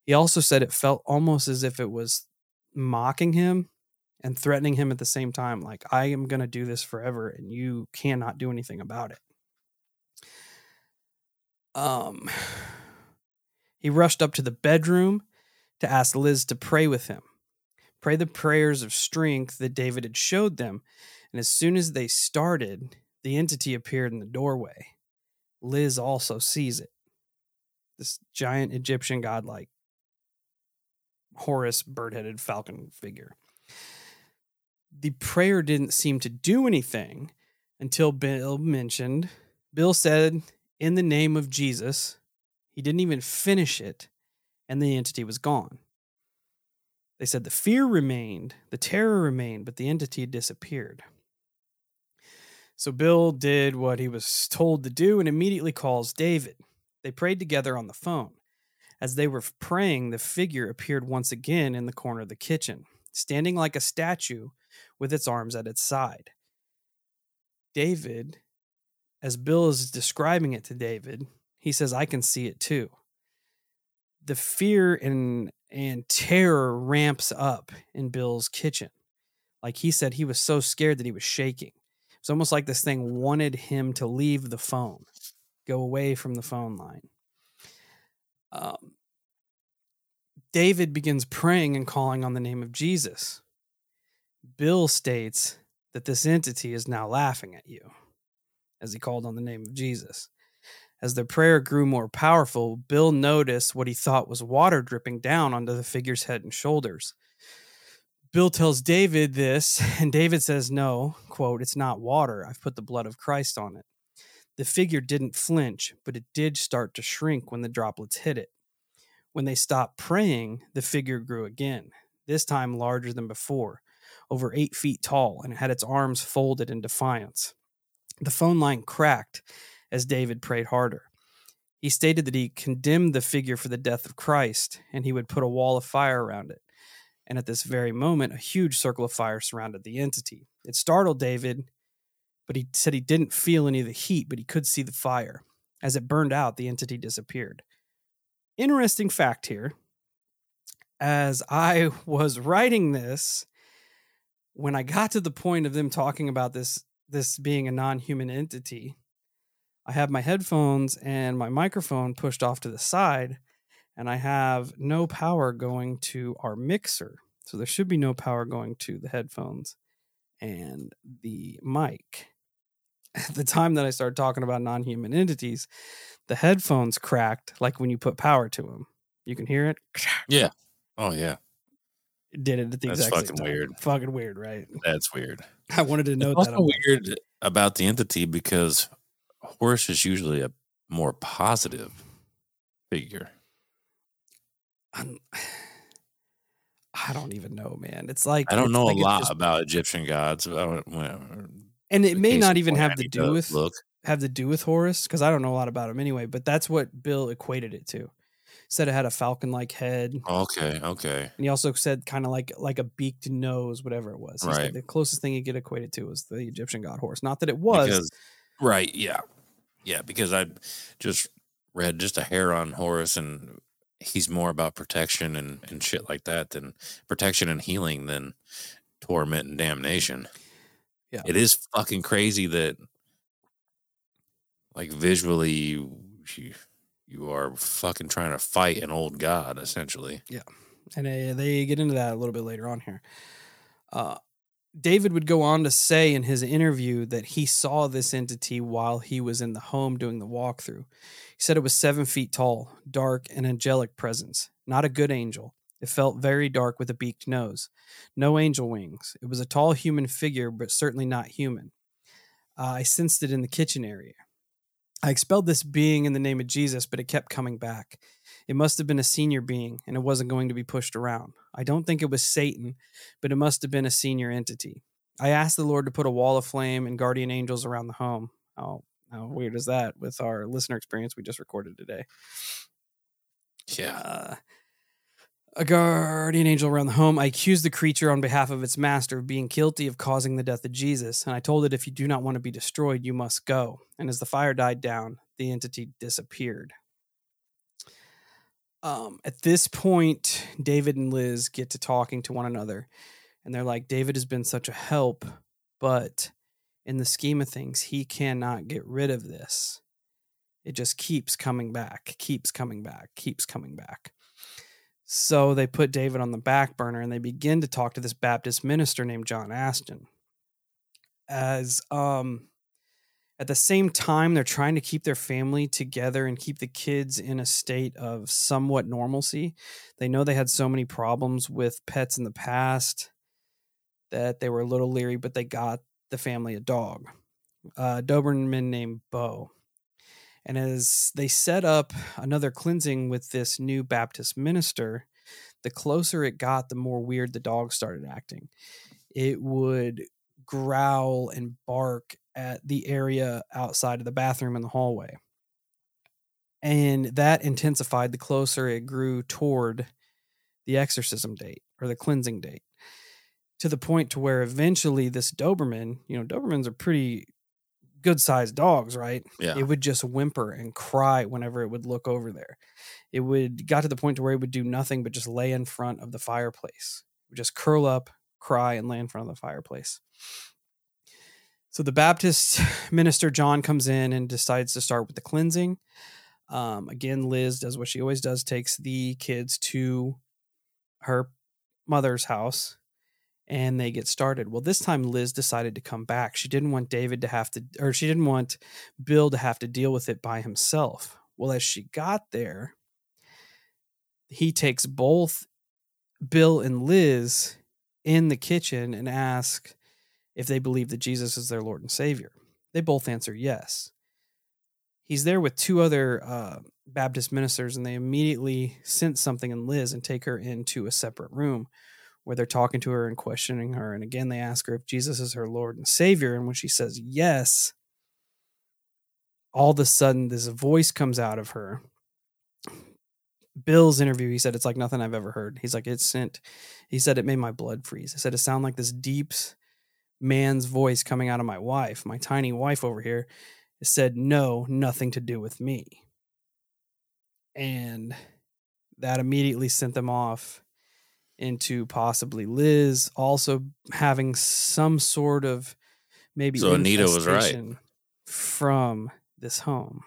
He also said it felt almost as if it was mocking him and threatening him at the same time. Like, I am going to do this forever and you cannot do anything about it. Um, <sighs> he rushed up to the bedroom to ask Liz to pray with him, pray the prayers of strength that David had showed them. And as soon as they started, the entity appeared in the doorway. Liz also sees it. This giant Egyptian godlike Horus bird headed falcon figure. The prayer didn't seem to do anything until Bill mentioned, Bill said, in the name of Jesus. He didn't even finish it, and the entity was gone. They said the fear remained, the terror remained, but the entity disappeared. So Bill did what he was told to do and immediately calls David. They prayed together on the phone. As they were praying, the figure appeared once again in the corner of the kitchen, standing like a statue with its arms at its side. David, as Bill is describing it to David, he says, I can see it too. The fear and and terror ramps up in Bill's kitchen. Like he said, he was so scared that he was shaking. It's almost like this thing wanted him to leave the phone, go away from the phone line. Um, David begins praying and calling on the name of Jesus. Bill states that this entity is now laughing at you as he called on the name of Jesus. As the prayer grew more powerful, Bill noticed what he thought was water dripping down onto the figure's head and shoulders. Bill tells David this, <laughs> and David says, No, quote, it's not water. I've put the blood of Christ on it. The figure didn't flinch, but it did start to shrink when the droplets hit it. When they stopped praying, the figure grew again, this time larger than before, over eight feet tall, and it had its arms folded in defiance. The phone line cracked as David prayed harder. He stated that he condemned the figure for the death of Christ, and he would put a wall of fire around it. And at this very moment, a huge circle of fire surrounded the entity. It startled David, but he said he didn't feel any of the heat, but he could see the fire. As it burned out, the entity disappeared interesting fact here as I <laughs> was writing this, when I got to the point of them talking about this this being a non-human entity, I have my headphones and my microphone pushed off to the side, and I have no power going to our mixer. So there should be no power going to the headphones and the mic. At <laughs> the time that I started talking about non-human entities, the headphones cracked like when you put power to them. You can hear it. Yeah. Oh yeah. It did it at the That's exact fucking weird. Fucking weird, right? That's weird. <laughs> I wanted to know It's that. also weird about the entity because Horus is usually a more positive figure. I'm- <sighs> I don't even know, man. It's like I don't know like a lot just- about Egyptian gods. I don't- and it may not even have to do with look. have to do with Horus because I don't know a lot about him anyway. But that's what Bill equated it to. Said it had a falcon-like head, Okay, Okay, And he also said kind of like like a beaked nose, whatever it was. He Right. the closest thing he could equate it to was the Egyptian god Horus. Not that it was. Because, right, yeah. Yeah, because I just read just a hair on Horus and he's more about protection and, and shit like that than protection and healing than torment and damnation. Yeah. It is fucking crazy that like visually you, you are fucking trying to fight an old god essentially. Yeah. And uh, they get into that a little bit later on here. Uh, David would go on to say in his interview that he saw this entity while he was in the home doing the walkthrough. He said it was seven feet tall, dark, and angelic presence, not a good angel. It felt very dark with a beaked nose, no angel wings. It was a tall human figure, but certainly not human. Uh, I sensed it in the kitchen area. I expelled this being in the name of Jesus, but it kept coming back. It must have been a senior being, and it wasn't going to be pushed around. I don't think it was Satan, but it must have been a senior entity. I asked the Lord to put a wall of flame and guardian angels around the home. How, how weird is that with our listener experience we just recorded today? Yeah. Uh, a guardian angel around the home. I accused the creature on behalf of its master of being guilty of causing the death of Jesus, and I told it if you do not want to be destroyed, you must go. And as the fire died down, the entity disappeared. Um, at this point, David and Liz get to talking to one another, and they're like, David has been such a help, but in the scheme of things, he cannot get rid of this. It just keeps coming back, keeps coming back, keeps coming back. So they put David on the back burner and they begin to talk to this Baptist minister named John Aston. As um at the same time they're trying to keep their family together and keep the kids in a state of somewhat normalcy. They know they had so many problems with pets in the past that they were a little leery, but they got the family a dog. A Doberman named Bo. And as they set up another cleansing with this new Baptist minister, the closer it got, the more weird the dog started acting. It would growl and bark at the area outside of the bathroom in the hallway. And that intensified the closer it grew toward the exorcism date or the cleansing date to the point to where eventually this Doberman, you know, Dobermans are pretty good sized dogs, right? Yeah. It would just whimper and cry whenever it would look over there. It would got to the point to where it would do nothing but just lay in front of the fireplace. It would just curl up, cry, and lay in front of the fireplace. So the Baptist <laughs> minister John comes in and decides to start with the cleansing. Um, again, Liz does what she always does, takes the kids to her mother's house and they get started. Well, this time Liz decided to come back. She didn't want David to have to, or she didn't want Bill to have to deal with it by himself. Well, as she got there, he takes both Bill and Liz in the kitchen and asks if they believe that Jesus is their Lord and Savior. They both answer yes. He's there with two other uh, Baptist ministers, and they immediately sense something in Liz and take her into a separate room where they're talking to her and questioning her. And again, they ask her if Jesus is her Lord and Savior. And when she says yes, all of a sudden this voice comes out of her. Bill's interview, he said, it's like nothing I've ever heard. He's like, it sent, he said, it made my blood freeze. He said, it sounded like this deep man's voice coming out of my wife, my tiny wife over here. It said, no, nothing to do with me. And that immediately sent them off into possibly Liz also having some sort of maybe So Anita was right. from this home.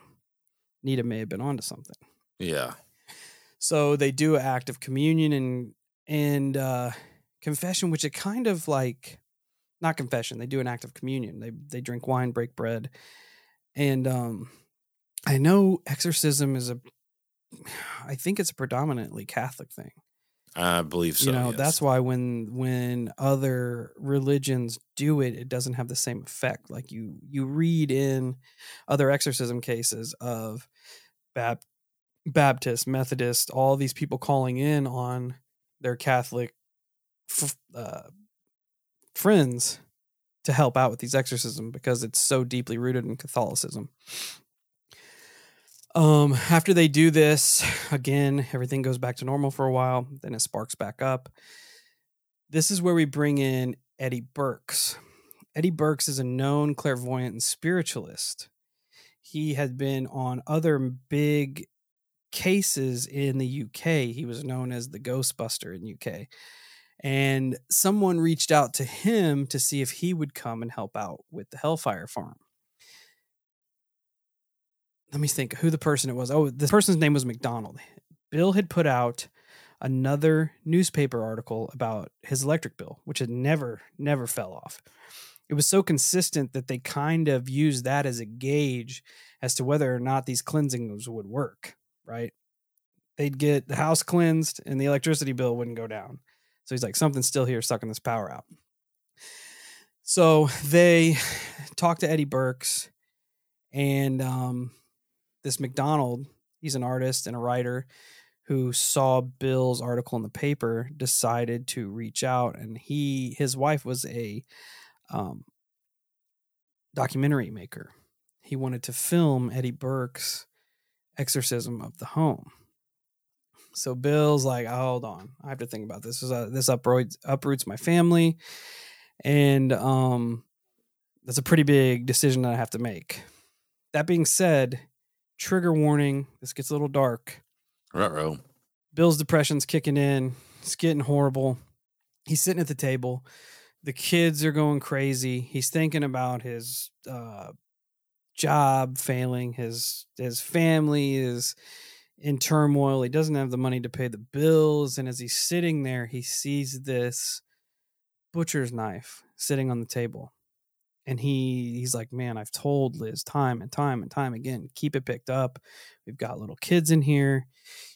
Anita may have been onto something. Yeah. So they do an act of communion and and uh, confession, which it kind of like not confession. They do an act of communion. They they drink wine, break bread, and um, I know exorcism is a. I think it's a predominantly Catholic thing I believe so. you know yes. that's why when when other religions do it it doesn't have the same effect like you you read in other exorcism cases of Bap- baptist methodist all these people calling in on their catholic uh, friends to help out with these exorcism because it's so deeply rooted in catholicism um, after they do this, again, everything goes back to normal for a while, then it sparks back up. This is where we bring in Eddie Burks. Eddie Burks is a known clairvoyant and spiritualist. He had been on other big cases in the UK. He was known as the Ghostbuster in UK. And someone reached out to him to see if he would come and help out with the Hellfire Farm let me think who the person it was. Oh, the person's name was McDonald. Bill had put out another newspaper article about his electric bill, which had never, never fell off. It was so consistent that they kind of used that as a gauge as to whether or not these cleansings would work, right? They'd get the house cleansed and the electricity bill wouldn't go down. So he's like, something's still here sucking this power out. So they <sighs> talked to Eddie Burks and um, this McDonald, he's an artist and a writer who saw Bill's article in the paper, decided to reach out, and he his wife was a um, documentary maker. He wanted to film Eddie Burke's exorcism of the home. So Bill's like, hold on, I have to think about this. This, uh, this uproots uproots my family, and um, that's a pretty big decision that I have to make. That being said, trigger warning. This gets a little dark. Ruh-roh. Bill's depression's kicking in. It's getting horrible. He's sitting at the table. The kids are going crazy. He's thinking about his uh, job failing. His his family is in turmoil. He doesn't have the money to pay the bills. And as he's sitting there, he sees this butcher's knife sitting on the table and he he's like man i've told liz time and time and time again keep it picked up. We've got little kids in here.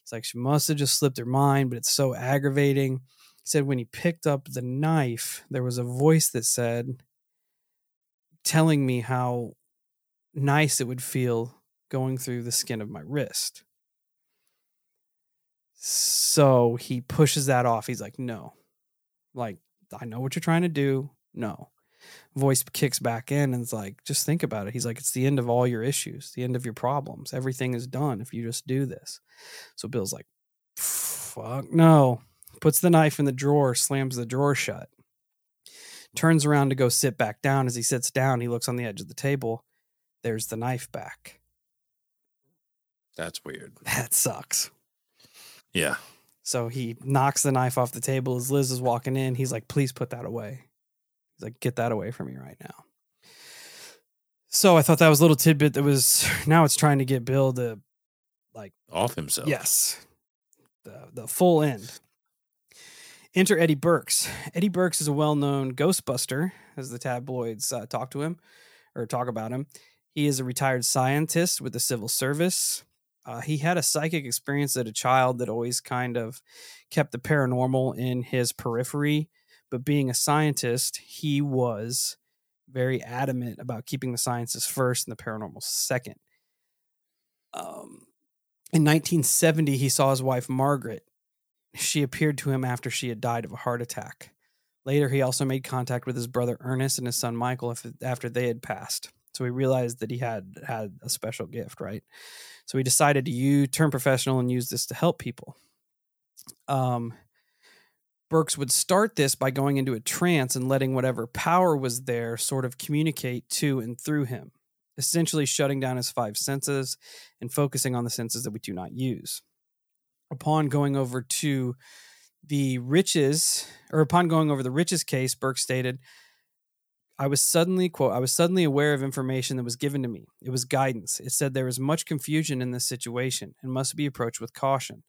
It's like she must have just slipped her mind but it's so aggravating. He said when he picked up the knife there was a voice that said telling me how nice it would feel going through the skin of my wrist. So he pushes that off. He's like no. Like i know what you're trying to do. No voice kicks back in and it's like, just think about it. He's like, it's the end of all your issues, the end of your problems. Everything is done if you just do this. So Bill's like, fuck no. Puts the knife in the drawer, slams the drawer shut, turns around to go sit back down. As he sits down, he looks on the edge of the table. there's the knife back. That's weird. <laughs> That sucks. Yeah. So he knocks the knife off the table as Liz is walking in. He's like, please put that away. He's like, get that away from me right now. So I thought that was a little tidbit that was <laughs> now it's trying to get Bill to like Off himself. Yes. The the full end. Enter Eddie Burks. Eddie Burks is a well-known Ghostbuster, as the tabloids uh, talk to him or talk about him. He is a retired scientist with the civil service. Uh, he had a psychic experience as a child that always kind of kept the paranormal in his periphery. But being a scientist, he was very adamant about keeping the sciences first and the paranormal second. Um, in 1970, he saw his wife Margaret. She appeared to him after she had died of a heart attack. Later, he also made contact with his brother Ernest and his son Michael after they had passed. So he realized that he had had a special gift, right? So he decided to you turn professional and use this to help people. Um, Burks would start this by going into a trance and letting whatever power was there sort of communicate to and through him, essentially shutting down his five senses and focusing on the senses that we do not use. Upon going over to the riches, or upon going over the riches case, Burke stated, I was suddenly, quote, I was suddenly aware of information that was given to me. It was guidance. It said there is much confusion in this situation and must be approached with caution.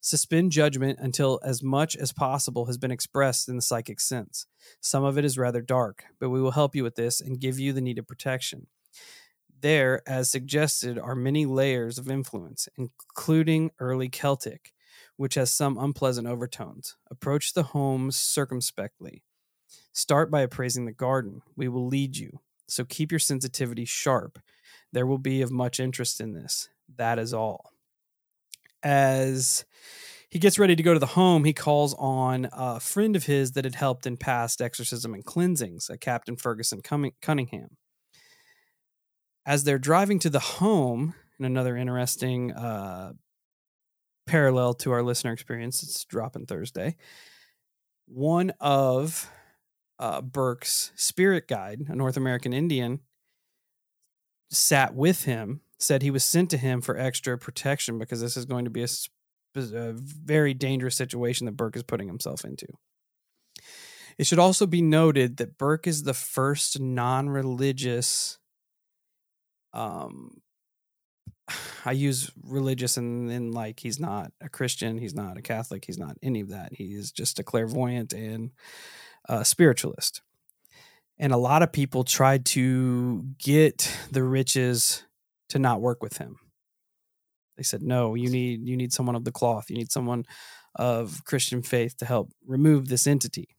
Suspend judgment until as much as possible has been expressed in the psychic sense. Some of it is rather dark, but we will help you with this and give you the needed protection. There, as suggested, are many layers of influence, including early Celtic, which has some unpleasant overtones. Approach the homes circumspectly. Start by appraising the garden. We will lead you. So keep your sensitivity sharp. There will be of much interest in this. That is all. As he gets ready to go to the home, he calls on a friend of his that had helped in past exorcism and cleansings, a Captain Ferguson Cunningham. As they're driving to the home, and another interesting uh, parallel to our listener experience, it's dropping Thursday. One of uh, Burke's spirit guide, a North American Indian, sat with him, said he was sent to him for extra protection because this is going to be a, a very dangerous situation that Burke is putting himself into. It should also be noted that Burke is the first non religious. Um, <sighs> I use religious and in like he's not a Christian, he's not a Catholic, he's not any of that. He is just a clairvoyant and a spiritualist. And a lot of people tried to get the riches to not work with him. They said, "No, you need you need someone of the cloth. You need someone of Christian faith to help remove this entity."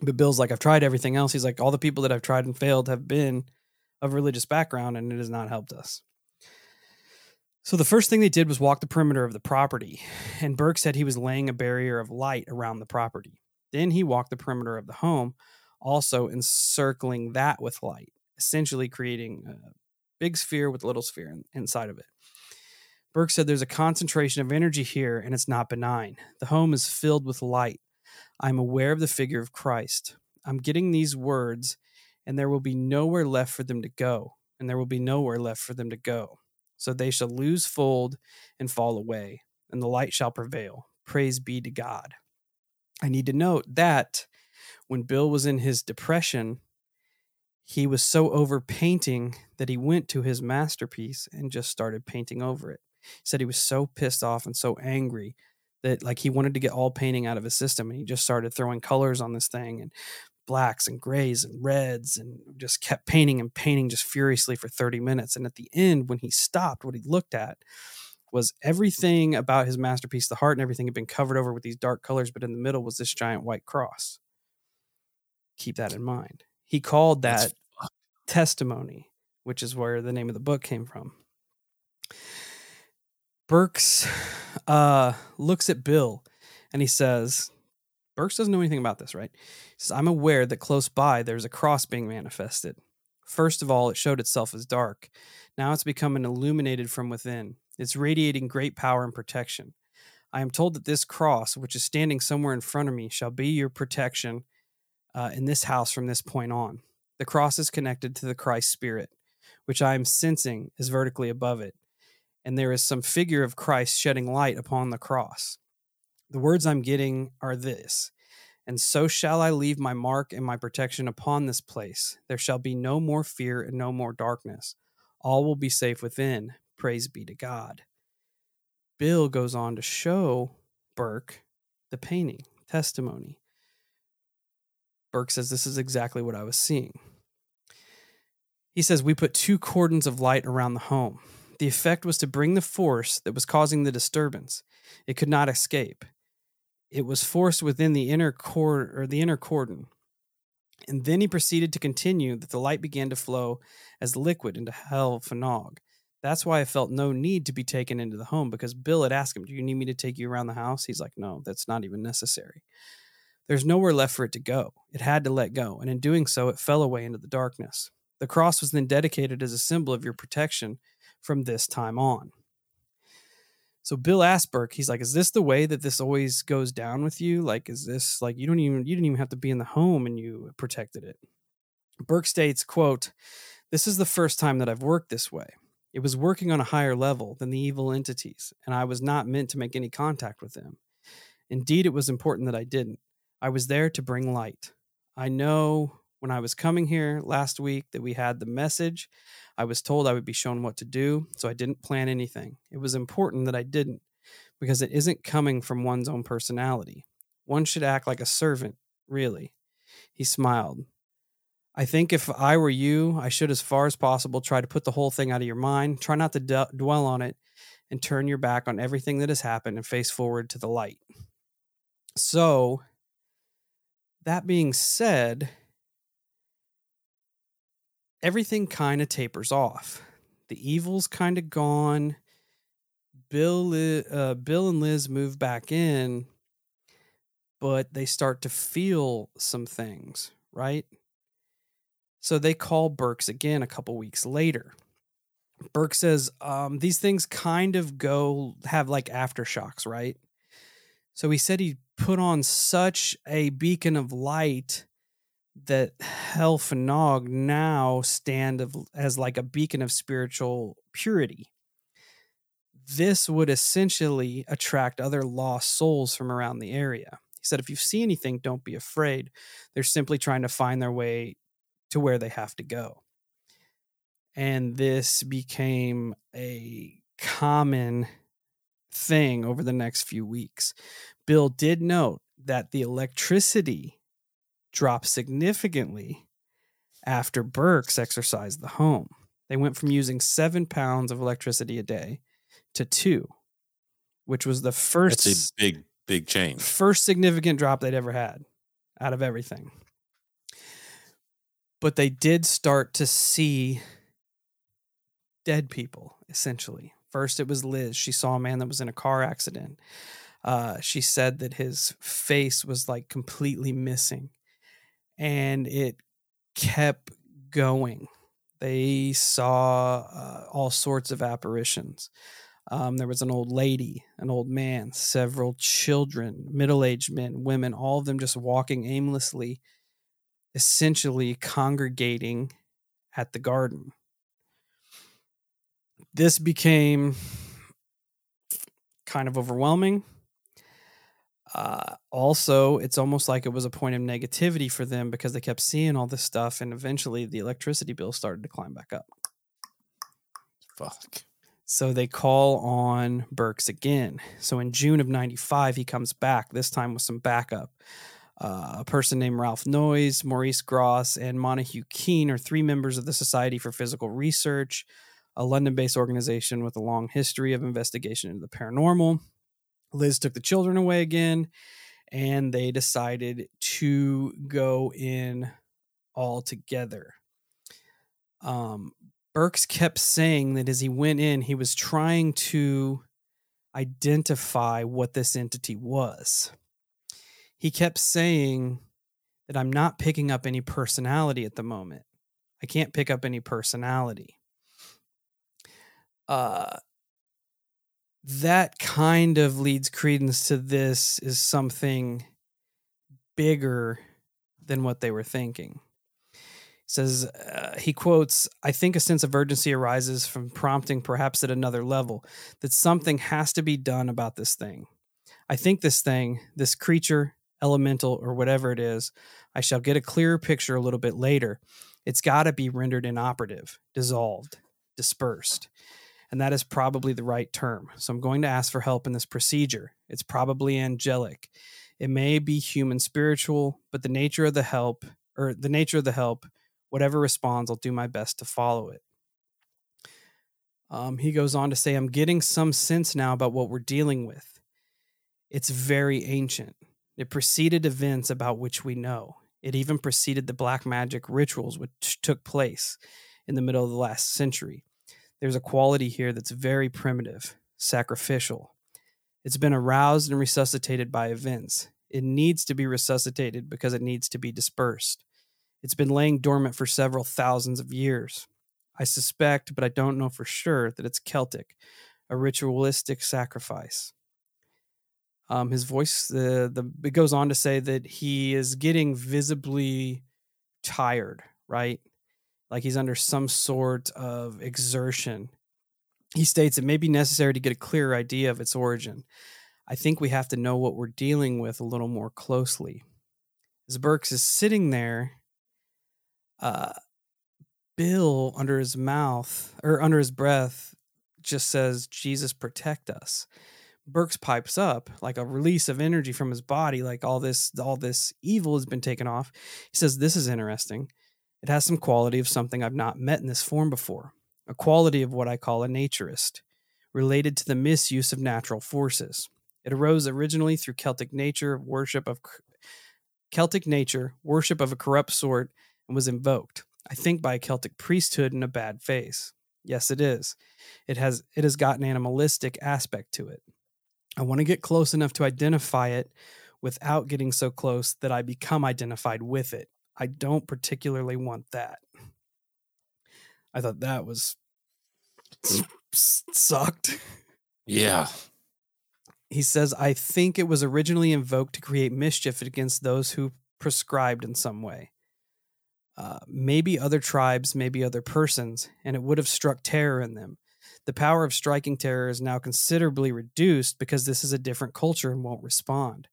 But Bill's like, "I've tried everything else." He's like, "All the people that I've tried and failed have been of religious background, and it has not helped us." So the first thing they did was walk the perimeter of the property, and Burke said he was laying a barrier of light around the property. Then he walked the perimeter of the home, also encircling that with light, essentially creating a big sphere with little sphere in, inside of it. Burke said there's a concentration of energy here and it's not benign. The home is filled with light. I'm aware of the figure of Christ. I'm getting these words, and there will be nowhere left for them to go, and there will be nowhere left for them to go. So they shall lose fold and fall away, and the light shall prevail. Praise be to God. I need to note that when Bill was in his depression, he was so over painting that he went to his masterpiece and just started painting over it. He said he was so pissed off and so angry that like he wanted to get all painting out of his system and he just started throwing colors on this thing and blacks and grays and reds and just kept painting and painting just furiously for 30 minutes. And at the end when he stopped what he looked at was everything about his masterpiece the heart and everything had been covered over with these dark colors but in the middle was this giant white cross. Keep that in mind he called that That's testimony which is where the name of the book came from. Burks <sighs> uh, looks at bill and he says burks doesn't know anything about this right? He says i'm aware that close by there's a cross being manifested. First of all it showed itself as dark. Now it's becoming illuminated from within. It's radiating great power and protection. I am told that this cross which is standing somewhere in front of me shall be your protection uh, in this house from this point on the cross is connected to the Christ Spirit. which I am sensing is vertically above it, and there is some figure of Christ shedding light upon the cross. The words I'm getting are this And so shall I leave my mark and my protection upon this place. There shall be no more fear and no more darkness. All will be safe within. Praise be to God. Bill goes on to show Burke the painting, testimony. Burke says, This is exactly what I was seeing. He says, We put two cordons of light around the home. The effect was to bring the force that was causing the disturbance. It could not escape. It was forced within the inner cord or the inner cordon. And then he proceeded to continue that the light began to flow as liquid into Heol Fanog. That's why I felt no need to be taken into the home because Bill had asked him, Do you need me to take you around the house? He's like, No, that's not even necessary. There's nowhere left for it to go. It had to let go, and in doing so, it fell away into the darkness. The cross was then dedicated as a symbol of your protection from this time on. So Bill asked Burke, he's like, "Is this the way that this always goes down with you? Like, is this like you don't even you didn't even have to be in the home and you protected it?" Burke states, "quote This is the first time that I've worked this way. It was working on a higher level than the evil entities, and I was not meant to make any contact with them. Indeed, it was important that I didn't. I was there to bring light. I know when I was coming here last week that we had the message. I was told I would be shown what to do, so I didn't plan anything. It was important that I didn't because it isn't coming from one's own personality. One should act like a servant, really. He smiled. I think if I were you, I should, as far as possible, try to put the whole thing out of your mind. Try not to d- dwell on it and turn your back on everything that has happened and face forward to the light. So, that being said, everything kind of tapers off. The evil's kind of gone. Bill, uh, Bill and Liz move back in, but they start to feel some things, right? So they call Burks again a couple weeks later. Burke says um, these things kind of go have like aftershocks, right? So he said he put on such a beacon of light that Heol Fanog now stand of, as like a beacon of spiritual purity. This would essentially attract other lost souls from around the area. He said, if you see anything, don't be afraid. They're simply trying to find their way to where they have to go. And this became a common thing over the next few weeks. Bill did note that the electricity dropped significantly after Burks exercised the home. They went from using seven pounds of electricity a day to two, which was the first That's a big, big change. First significant drop they'd ever had out of everything. But they did start to see dead people, essentially. First, it was Liz. She saw a man that was in a car accident. Uh, she said that his face was like completely missing and it kept going. They saw uh, all sorts of apparitions. Um, there was an old lady, an old man, several children, middle aged men, women, all of them just walking aimlessly, essentially congregating at the garden. This became kind of overwhelming uh, also, it's almost like it was a point of negativity for them because they kept seeing all this stuff, and eventually the electricity bill started to climb back up. Fuck. So they call on Burks again. So in June of 95, he comes back, this time with some backup. Uh, a person named Ralph Noyes, Maurice Grosse, and Montague Keen are three members of the Society for Psychical Research, a London based organization with a long history of investigation into the paranormal. Liz took the children away again, and they decided to go in all together. Um, Burks kept saying that as he went in, he was trying to identify what this entity was. He kept saying that I'm not picking up any personality at the moment. I can't pick up any personality. Uh, that kind of leads credence to this is something bigger than what they were thinking. He says uh, he quotes i think a sense of urgency arises from prompting perhaps at another level that something has to be done about this thing. I think this thing this creature elemental or whatever it is i shall get a clearer picture a little bit later. It's got to be rendered inoperative dissolved dispersed and that is probably the right term so i'm going to ask for help in this procedure it's probably angelic it may be human spiritual but the nature of the help or the nature of the help whatever responds, I'll do my best to follow it. Um, he goes on to say, I'm getting some sense now about what we're dealing with. It's very ancient. It preceded events about which we know. It even preceded the black magic rituals which took place in the middle of the last century. There's a quality here that's very primitive, sacrificial. It's been aroused and resuscitated by events. It needs to be resuscitated because it needs to be dispersed. It's been laying dormant for several thousands of years. I suspect, but I don't know for sure, that it's Celtic, a ritualistic sacrifice. Um, his voice, the the it goes on to say that he is getting visibly tired, right? Like he's under some sort of exertion. He states it may be necessary to get a clearer idea of its origin. I think we have to know what we're dealing with a little more closely. As Burks is sitting there, uh, Bill under his mouth or under his breath just says, Jesus, protect us. Burks pipes up like a release of energy from his body, like all this, all this evil has been taken off. He says, This is interesting. It has some quality of something I've not met in this form before, a quality of what I call a naturist, related to the misuse of natural forces. It arose originally through Celtic nature, worship of Celtic nature, worship of a corrupt sort, and was invoked, I think by a Celtic priesthood in a bad face. Yes, it is. It has it has got an animalistic aspect to it. I want to get close enough to identify it without getting so close that I become identified with it. I don't particularly want that. I thought that was sucked. Yeah. He says, I think it was originally invoked to create mischief against those who prescribed in some way uh, maybe other tribes, maybe other persons, and it would have struck terror in them. The power of striking terror is now considerably reduced because this is a different culture and won't respond.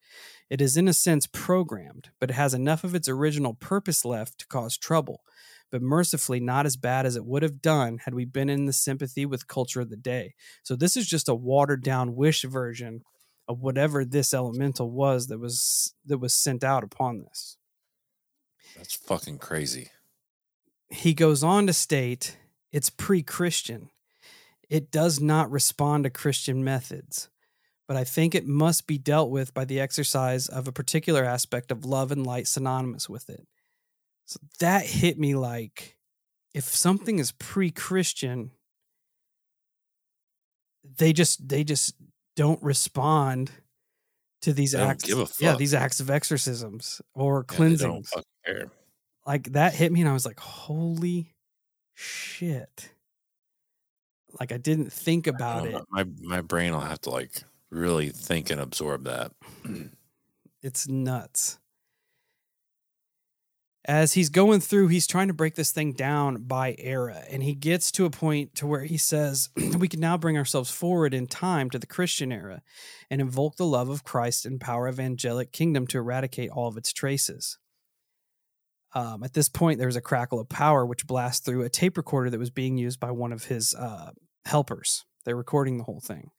It is, in a sense, programmed, but it has enough of its original purpose left to cause trouble, but mercifully not as bad as it would have done had we been in the sympathy with culture of the day. So, this is just a watered down wish version of whatever this elemental was that was that was sent out upon this. That's fucking crazy. He goes on to state it's pre Christian. It does not respond to Christian methods, but I think it must be dealt with by the exercise of a particular aspect of love and light synonymous with it. So that hit me like if something is pre Christian, they just they just don't respond to these acts. Yeah, these acts of exorcisms or yeah, cleansings. Like that hit me, and I was like, "Holy shit!" Like I didn't think about it. My my brain will have to like really think and absorb that. <clears throat> it's nuts. As he's going through he's trying to break this thing down by era and he gets to a point to where he says <clears throat> we can now bring ourselves forward in time to the christian era and invoke the love of christ and power of angelic kingdom to eradicate all of its traces. Um, at this point there's a crackle of power which blasts through a tape recorder that was being used by one of his uh, helpers. They're recording the whole thing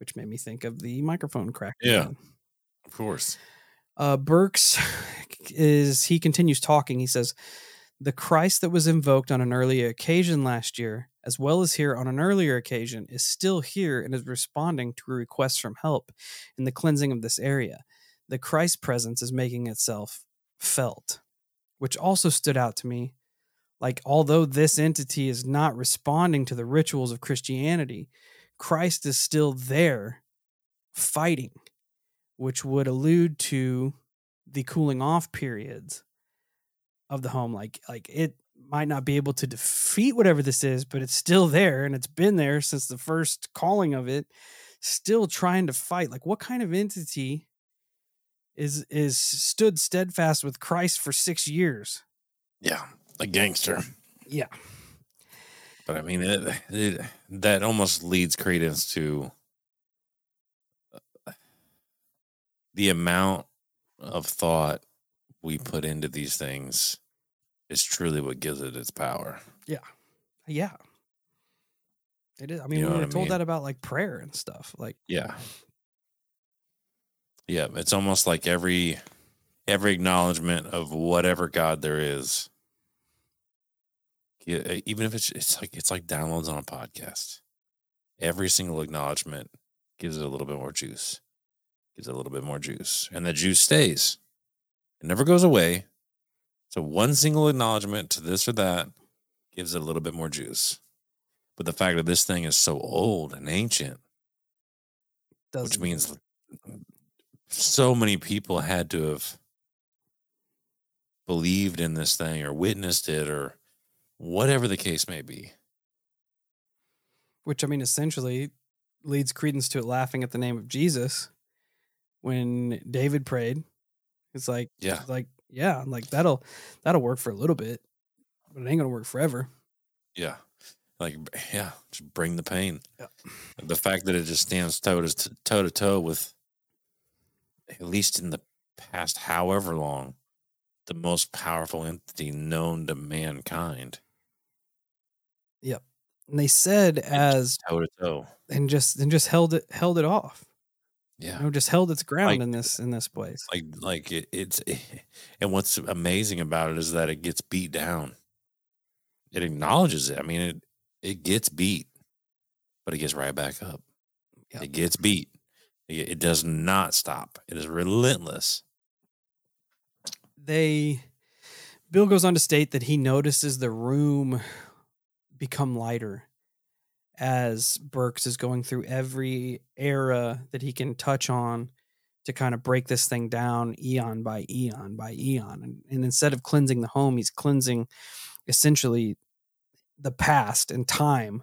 which made me think of the microphone crack yeah of course uh, Burks <laughs> is he continues talking. He says, "The Christ that was invoked on an earlier occasion last year, as well as here on an earlier occasion, is still here and is responding to requests from help in the cleansing of this area. The Christ presence is making itself felt, which also stood out to me. Like, although this entity is not responding to the rituals of Christianity, Christ is still there fighting." which would allude to the cooling off periods of the home. Like like it might not be able to defeat whatever this is, but it's still there and it's been there since the first calling of it, still trying to fight. Like what kind of entity is is stood steadfast with Christ for six years? Yeah. a gangster. Yeah. But I mean, it, it, that almost leads credence to uh, the amount of thought we put into these things is truly what gives it its power. Yeah. Yeah. It is. I mean, You know we were I told mean? that about like prayer and stuff. Like, Yeah. Yeah, it's almost like every every acknowledgement of whatever God there is. Yeah, uh, Even if it's it's like it's like downloads on a podcast. Every single acknowledgement gives it a little bit more juice. Gives it a little bit more juice. And the juice stays. It never goes away. So one single acknowledgement to this or that gives it a little bit more juice. But the fact that this thing is so old and ancient does which means so many people had to have believed in this thing or witnessed it or whatever the case may be. which I mean, essentially leads credence to it laughing at the name of Jesus when David prayed. It's like, Yeah. like, yeah, like that'll that'll work for a little bit, but it ain't gonna work forever. Yeah. Like, yeah, just bring the pain. Yeah. The fact that it just stands toe to toe to toe with, at least in the past however long, the most powerful entity known to mankind. And they said as Toe to toe. and just and just held it held it off. Yeah. You know, just held its ground Like- in this in this place. like like it, it's <laughs> and what's amazing about it is that it gets beat down it acknowledges it i mean it it gets beat but it gets right back up Yep. it gets beat it, it does not stop it is relentless they Bill goes on to state that he notices the room become lighter as Burks is going through every era that he can touch on to kind of break this thing down eon by eon by eon. And, and instead of cleansing the home, he's cleansing essentially the past and time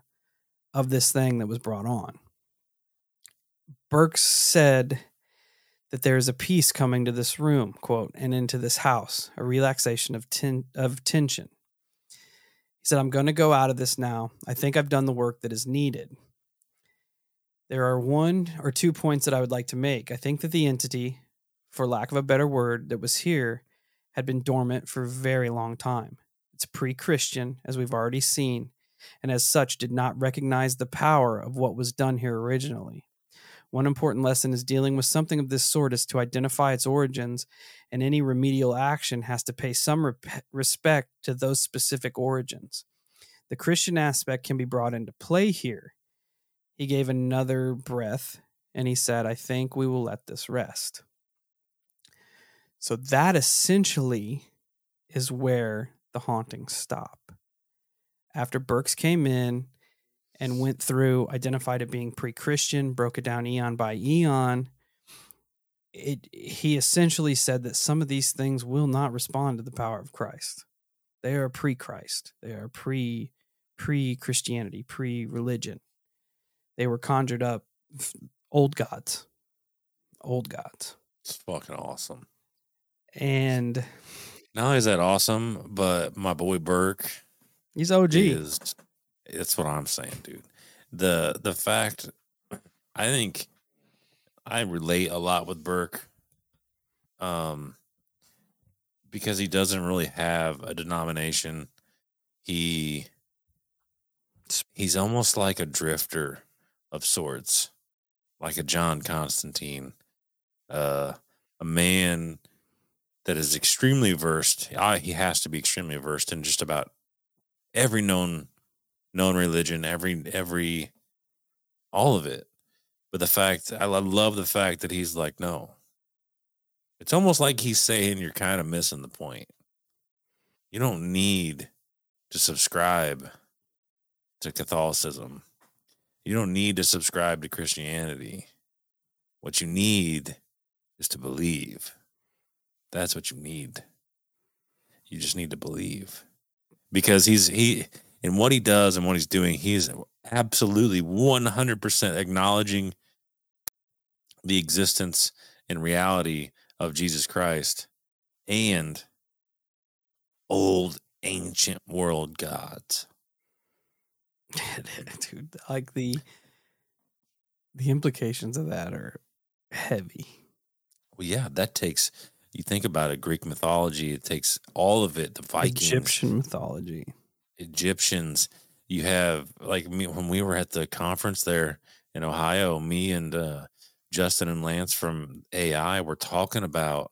of this thing that was brought on. Burks said that there is a peace coming to this room, quote, and into this house, a relaxation of ten- of tension. Said, I'm going to go out of this now. I think I've done the work that is needed. There are one or two points that I would like to make. I think that the entity, for lack of a better word, that was here had been dormant for a very long time. It's pre Christian, as we've already seen, and as such did not recognize the power of what was done here originally. One important lesson is dealing with something of this sort is to identify its origins, and any remedial action has to pay some rep- respect to those specific origins. The Christian aspect can be brought into play here. He gave another breath and he said, I think we will let this rest. So that essentially is where the hauntings stop. After Burks came in and went through, identified it being pre-Christian, broke it down eon by eon. It he essentially said that some of these things will not respond to the power of Christ. They are pre-Christ. They are pre pre-Christianity, pre-religion. They were conjured up old gods. Old gods. it's fucking awesome And not only is that awesome but my boy burke he's OG. is that's what I'm saying, dude. The the fact I think I relate a lot with Burke. Um because he doesn't really have a denomination. He he's almost like a drifter of sorts, like a John Constantine. Uh a man that is extremely versed. I, he has to be extremely versed in just about every known known religion, every every all of it. But the fact I love the fact that he's like, no. It's almost like he's saying you're kind of missing the point. You don't need to subscribe to Catholicism. You don't need to subscribe to Christianity. What you need is to believe. That's what you need. You just need to believe. Because he's he in what he does and what he's doing, he's absolutely 100% acknowledging the existence and reality of Jesus Christ and old ancient world gods. <laughs> dude. Like the the implications of that are heavy. Well, yeah, that takes. You think about it, Greek mythology. It takes all of it. The Vikings, Egyptian mythology. Egyptians. You have like me when we were at the conference there in Ohio. Me and uh, Justin and Lance from AI were talking about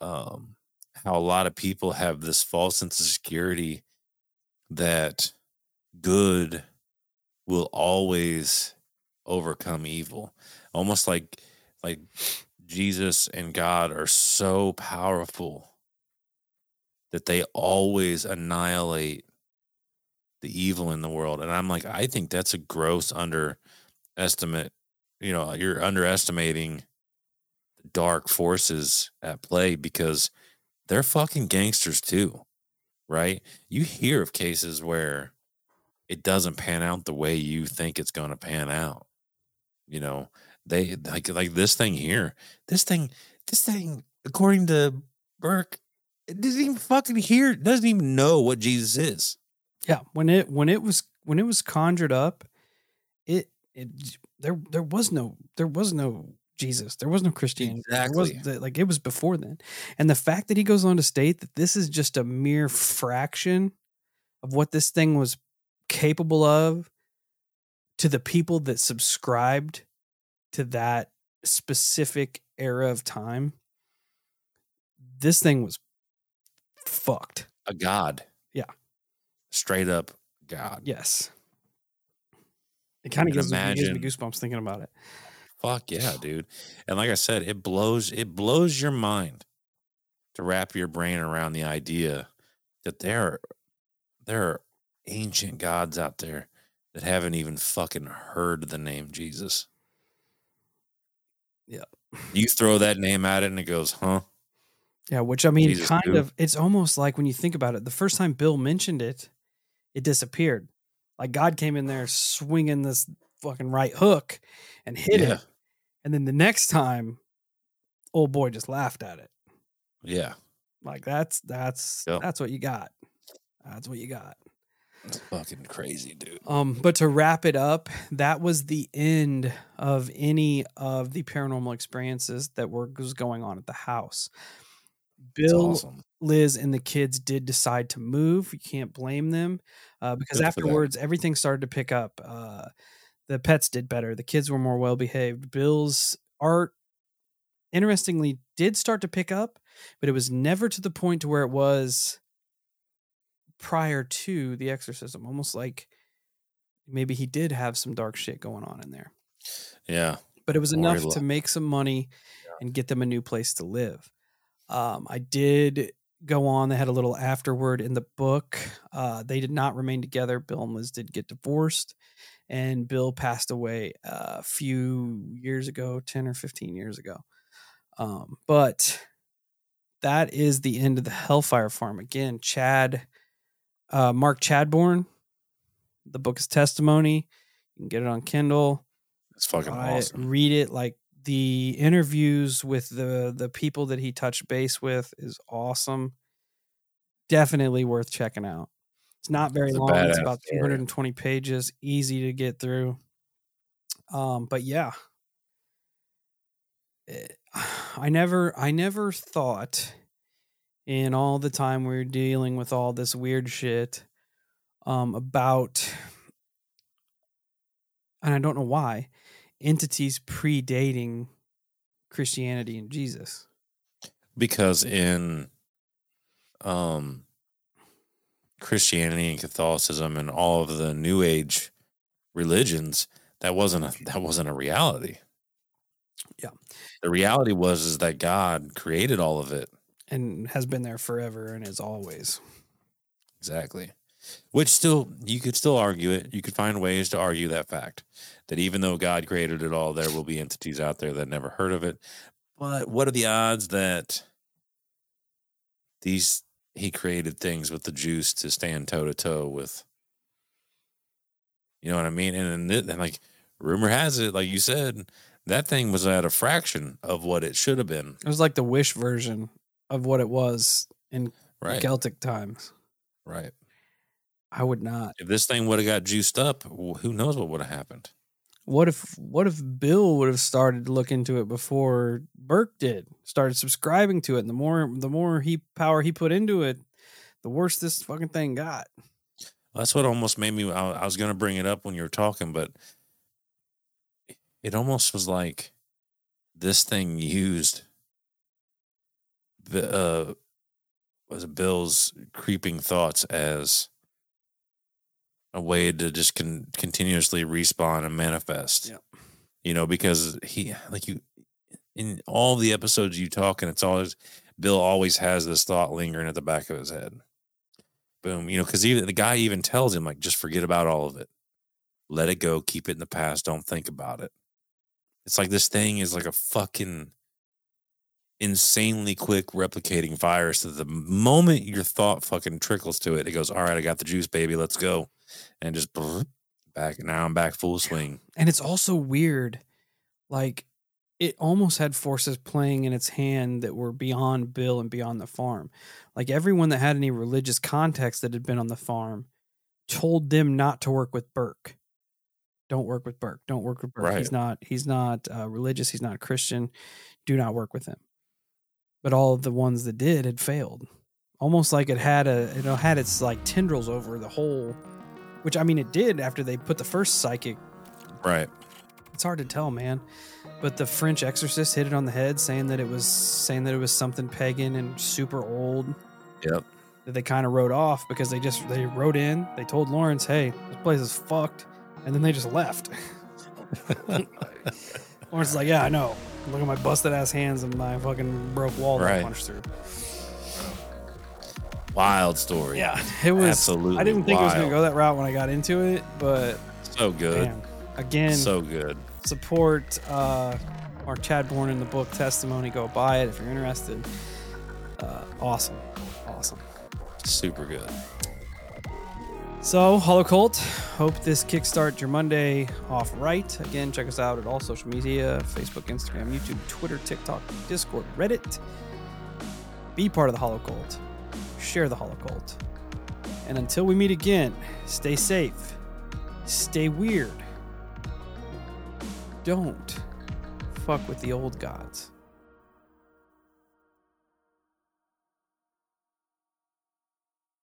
um, how a lot of people have this false sense of security that good will always overcome evil almost like like jesus and god are so powerful that they always annihilate the evil in the world and i'm like i think that's a gross underestimate you know you're underestimating the dark forces at play because they're fucking gangsters too right? You hear of cases where it doesn't pan out the way you think it's going to pan out you know? They like like this thing here this thing this thing according to burke it doesn't even fucking hear doesn't even know what jesus is Yeah, when it when it was when it was conjured up, it it there there was no there was no Jesus. There was no Christianity. Was Exactly. the- like it was before then. And the fact that he goes on to state that this is just a mere fraction of what this thing was capable of to the people that subscribed to that specific era of time. This thing was fucked. a god. Straight up god Yes. It kind of gives, me- gives me goosebumps thinking about it. Fuck yeah, dude. And like I said, it blows it blows your mind to wrap your brain around the idea that there are there are ancient gods out there that haven't even fucking heard the name Jesus. Yeah. You throw that name at it and it goes, huh? Yeah, which I mean, Jesus, kind dude. of, it's almost like when you think about it, the first time Bill mentioned it, it disappeared. Like God came in there swinging this fucking right hook and hit Yeah. it. And then the next time, old boy just laughed at it. Yeah. Like that's, that's, Yep. that's what you got. That's what you got. It's fucking crazy, dude. Um, but to wrap it up, that was the end of any of the paranormal experiences that were was going on at the house. Bill, awesome. Liz, and the kids did decide to move. You can't blame them uh, because Good afterwards everything started to pick up. Uh, the pets did better. The kids were more well behaved. Bill's art, interestingly, did start to pick up, but it was never to the point to where it was prior to the exorcism. Almost like maybe he did have some dark shit going on in there, Yeah. but it was Or he enough to make some money and get them a new place to live. Um, I did go on. They had a little afterword in the book. Uh, they did not remain together. Bill and Liz did get divorced, and Bill passed away a few years ago, 10 or 15 years ago. Um, but that is the end of the Hellfire Farm. Again, Chad, uh, Mark Chadbourn. The book is Testimony. You can get it on Kindle. It's fucking awesome. read it like the interviews with the the people that he touched base with is awesome. Definitely worth checking out. It's not very It's long. It's about story. 220 pages, easy to get through. Um, but yeah, Eh, <sighs> I never, I never thought in all the time we were dealing with all this weird shit um, about, and I don't know why, entities predating Christianity and Jesus. because in um Christianity and Catholicism and all of the new age religions that wasn't a that wasn't a reality. Yeah. The reality was is that God created all of it. and has been there forever and is always. Exactly. Which still you could still argue it. You could find ways to argue that fact. That even though God created it all, there will be entities out there that never heard of it. But what are the odds that these he created things with the juice to stand toe to toe with you know what I mean? And, then and like rumor has it, like you said, that thing was at a fraction of what it should have been. It was like the Wish version of what it was in Right. Celtic times. Right. I would not. If this thing would have got juiced up, who knows what would have happened? What if what if Bill would have started to look into it before Burke did? Started subscribing to it, and the more the more he power he put into it, the worse this fucking thing got. That's what almost made me. I, I was going to bring it up when you were talking, but it almost was like this thing used the uh, was Bill's creeping thoughts as a way to just con- continuously respawn and manifest. Yeah. You know, because he like you in all the episodes you talk, and it's always Bill always has this thought lingering at the back of his head. Boom, you know, because even the guy even tells him like, just forget about all of it, let it go, keep it in the past, don't think about it. It's like this thing is like a fucking insanely quick replicating virus. That the moment your thought fucking trickles to it, it goes, all right, I got the juice, baby, let's go, and just back. Now I'm back full swing. <sighs> And it's also weird, like it almost had forces playing in its hand that were beyond Bill and beyond the farm. Like everyone that had any religious context that had been on the farm told them not to work with Burke. Don't work with Burke. Don't work with Burke. Right. He's not. He's not uh, religious. He's not a Christian. Do not work with him. But all of the ones that did had failed. Almost like it had a you know had its like tendrils over the whole, which I mean it did after they put the first psychic Right. it's hard to tell, man. But the French exorcist hit it on the head, saying that it was saying that it was something pagan and super old. Yep. That they kind of wrote off because they just they wrote in. They told Lawrence, "Hey, this place is fucked," and then they just left. <laughs> Lawrence is like, "Yeah, I know. Look at my busted ass hands and my fucking broke wall that I Right. punched through." Wild story. Yeah, it was. Absolutely I didn't think it was going to go that route when I got into it, but So good. man, again, So good. support uh, our Chadbourn in the book testimony. Go buy it if you're interested. Uh, awesome, awesome. Super good. So, Hollow Cult, hope this kickstart your Monday off right. Again, check us out at all social media Facebook, Instagram, YouTube, Twitter, TikTok, Discord, Reddit. Be part of the Hollow Cult. Share the Holocult. And until we meet again, stay safe, stay weird. Don't fuck with the old gods.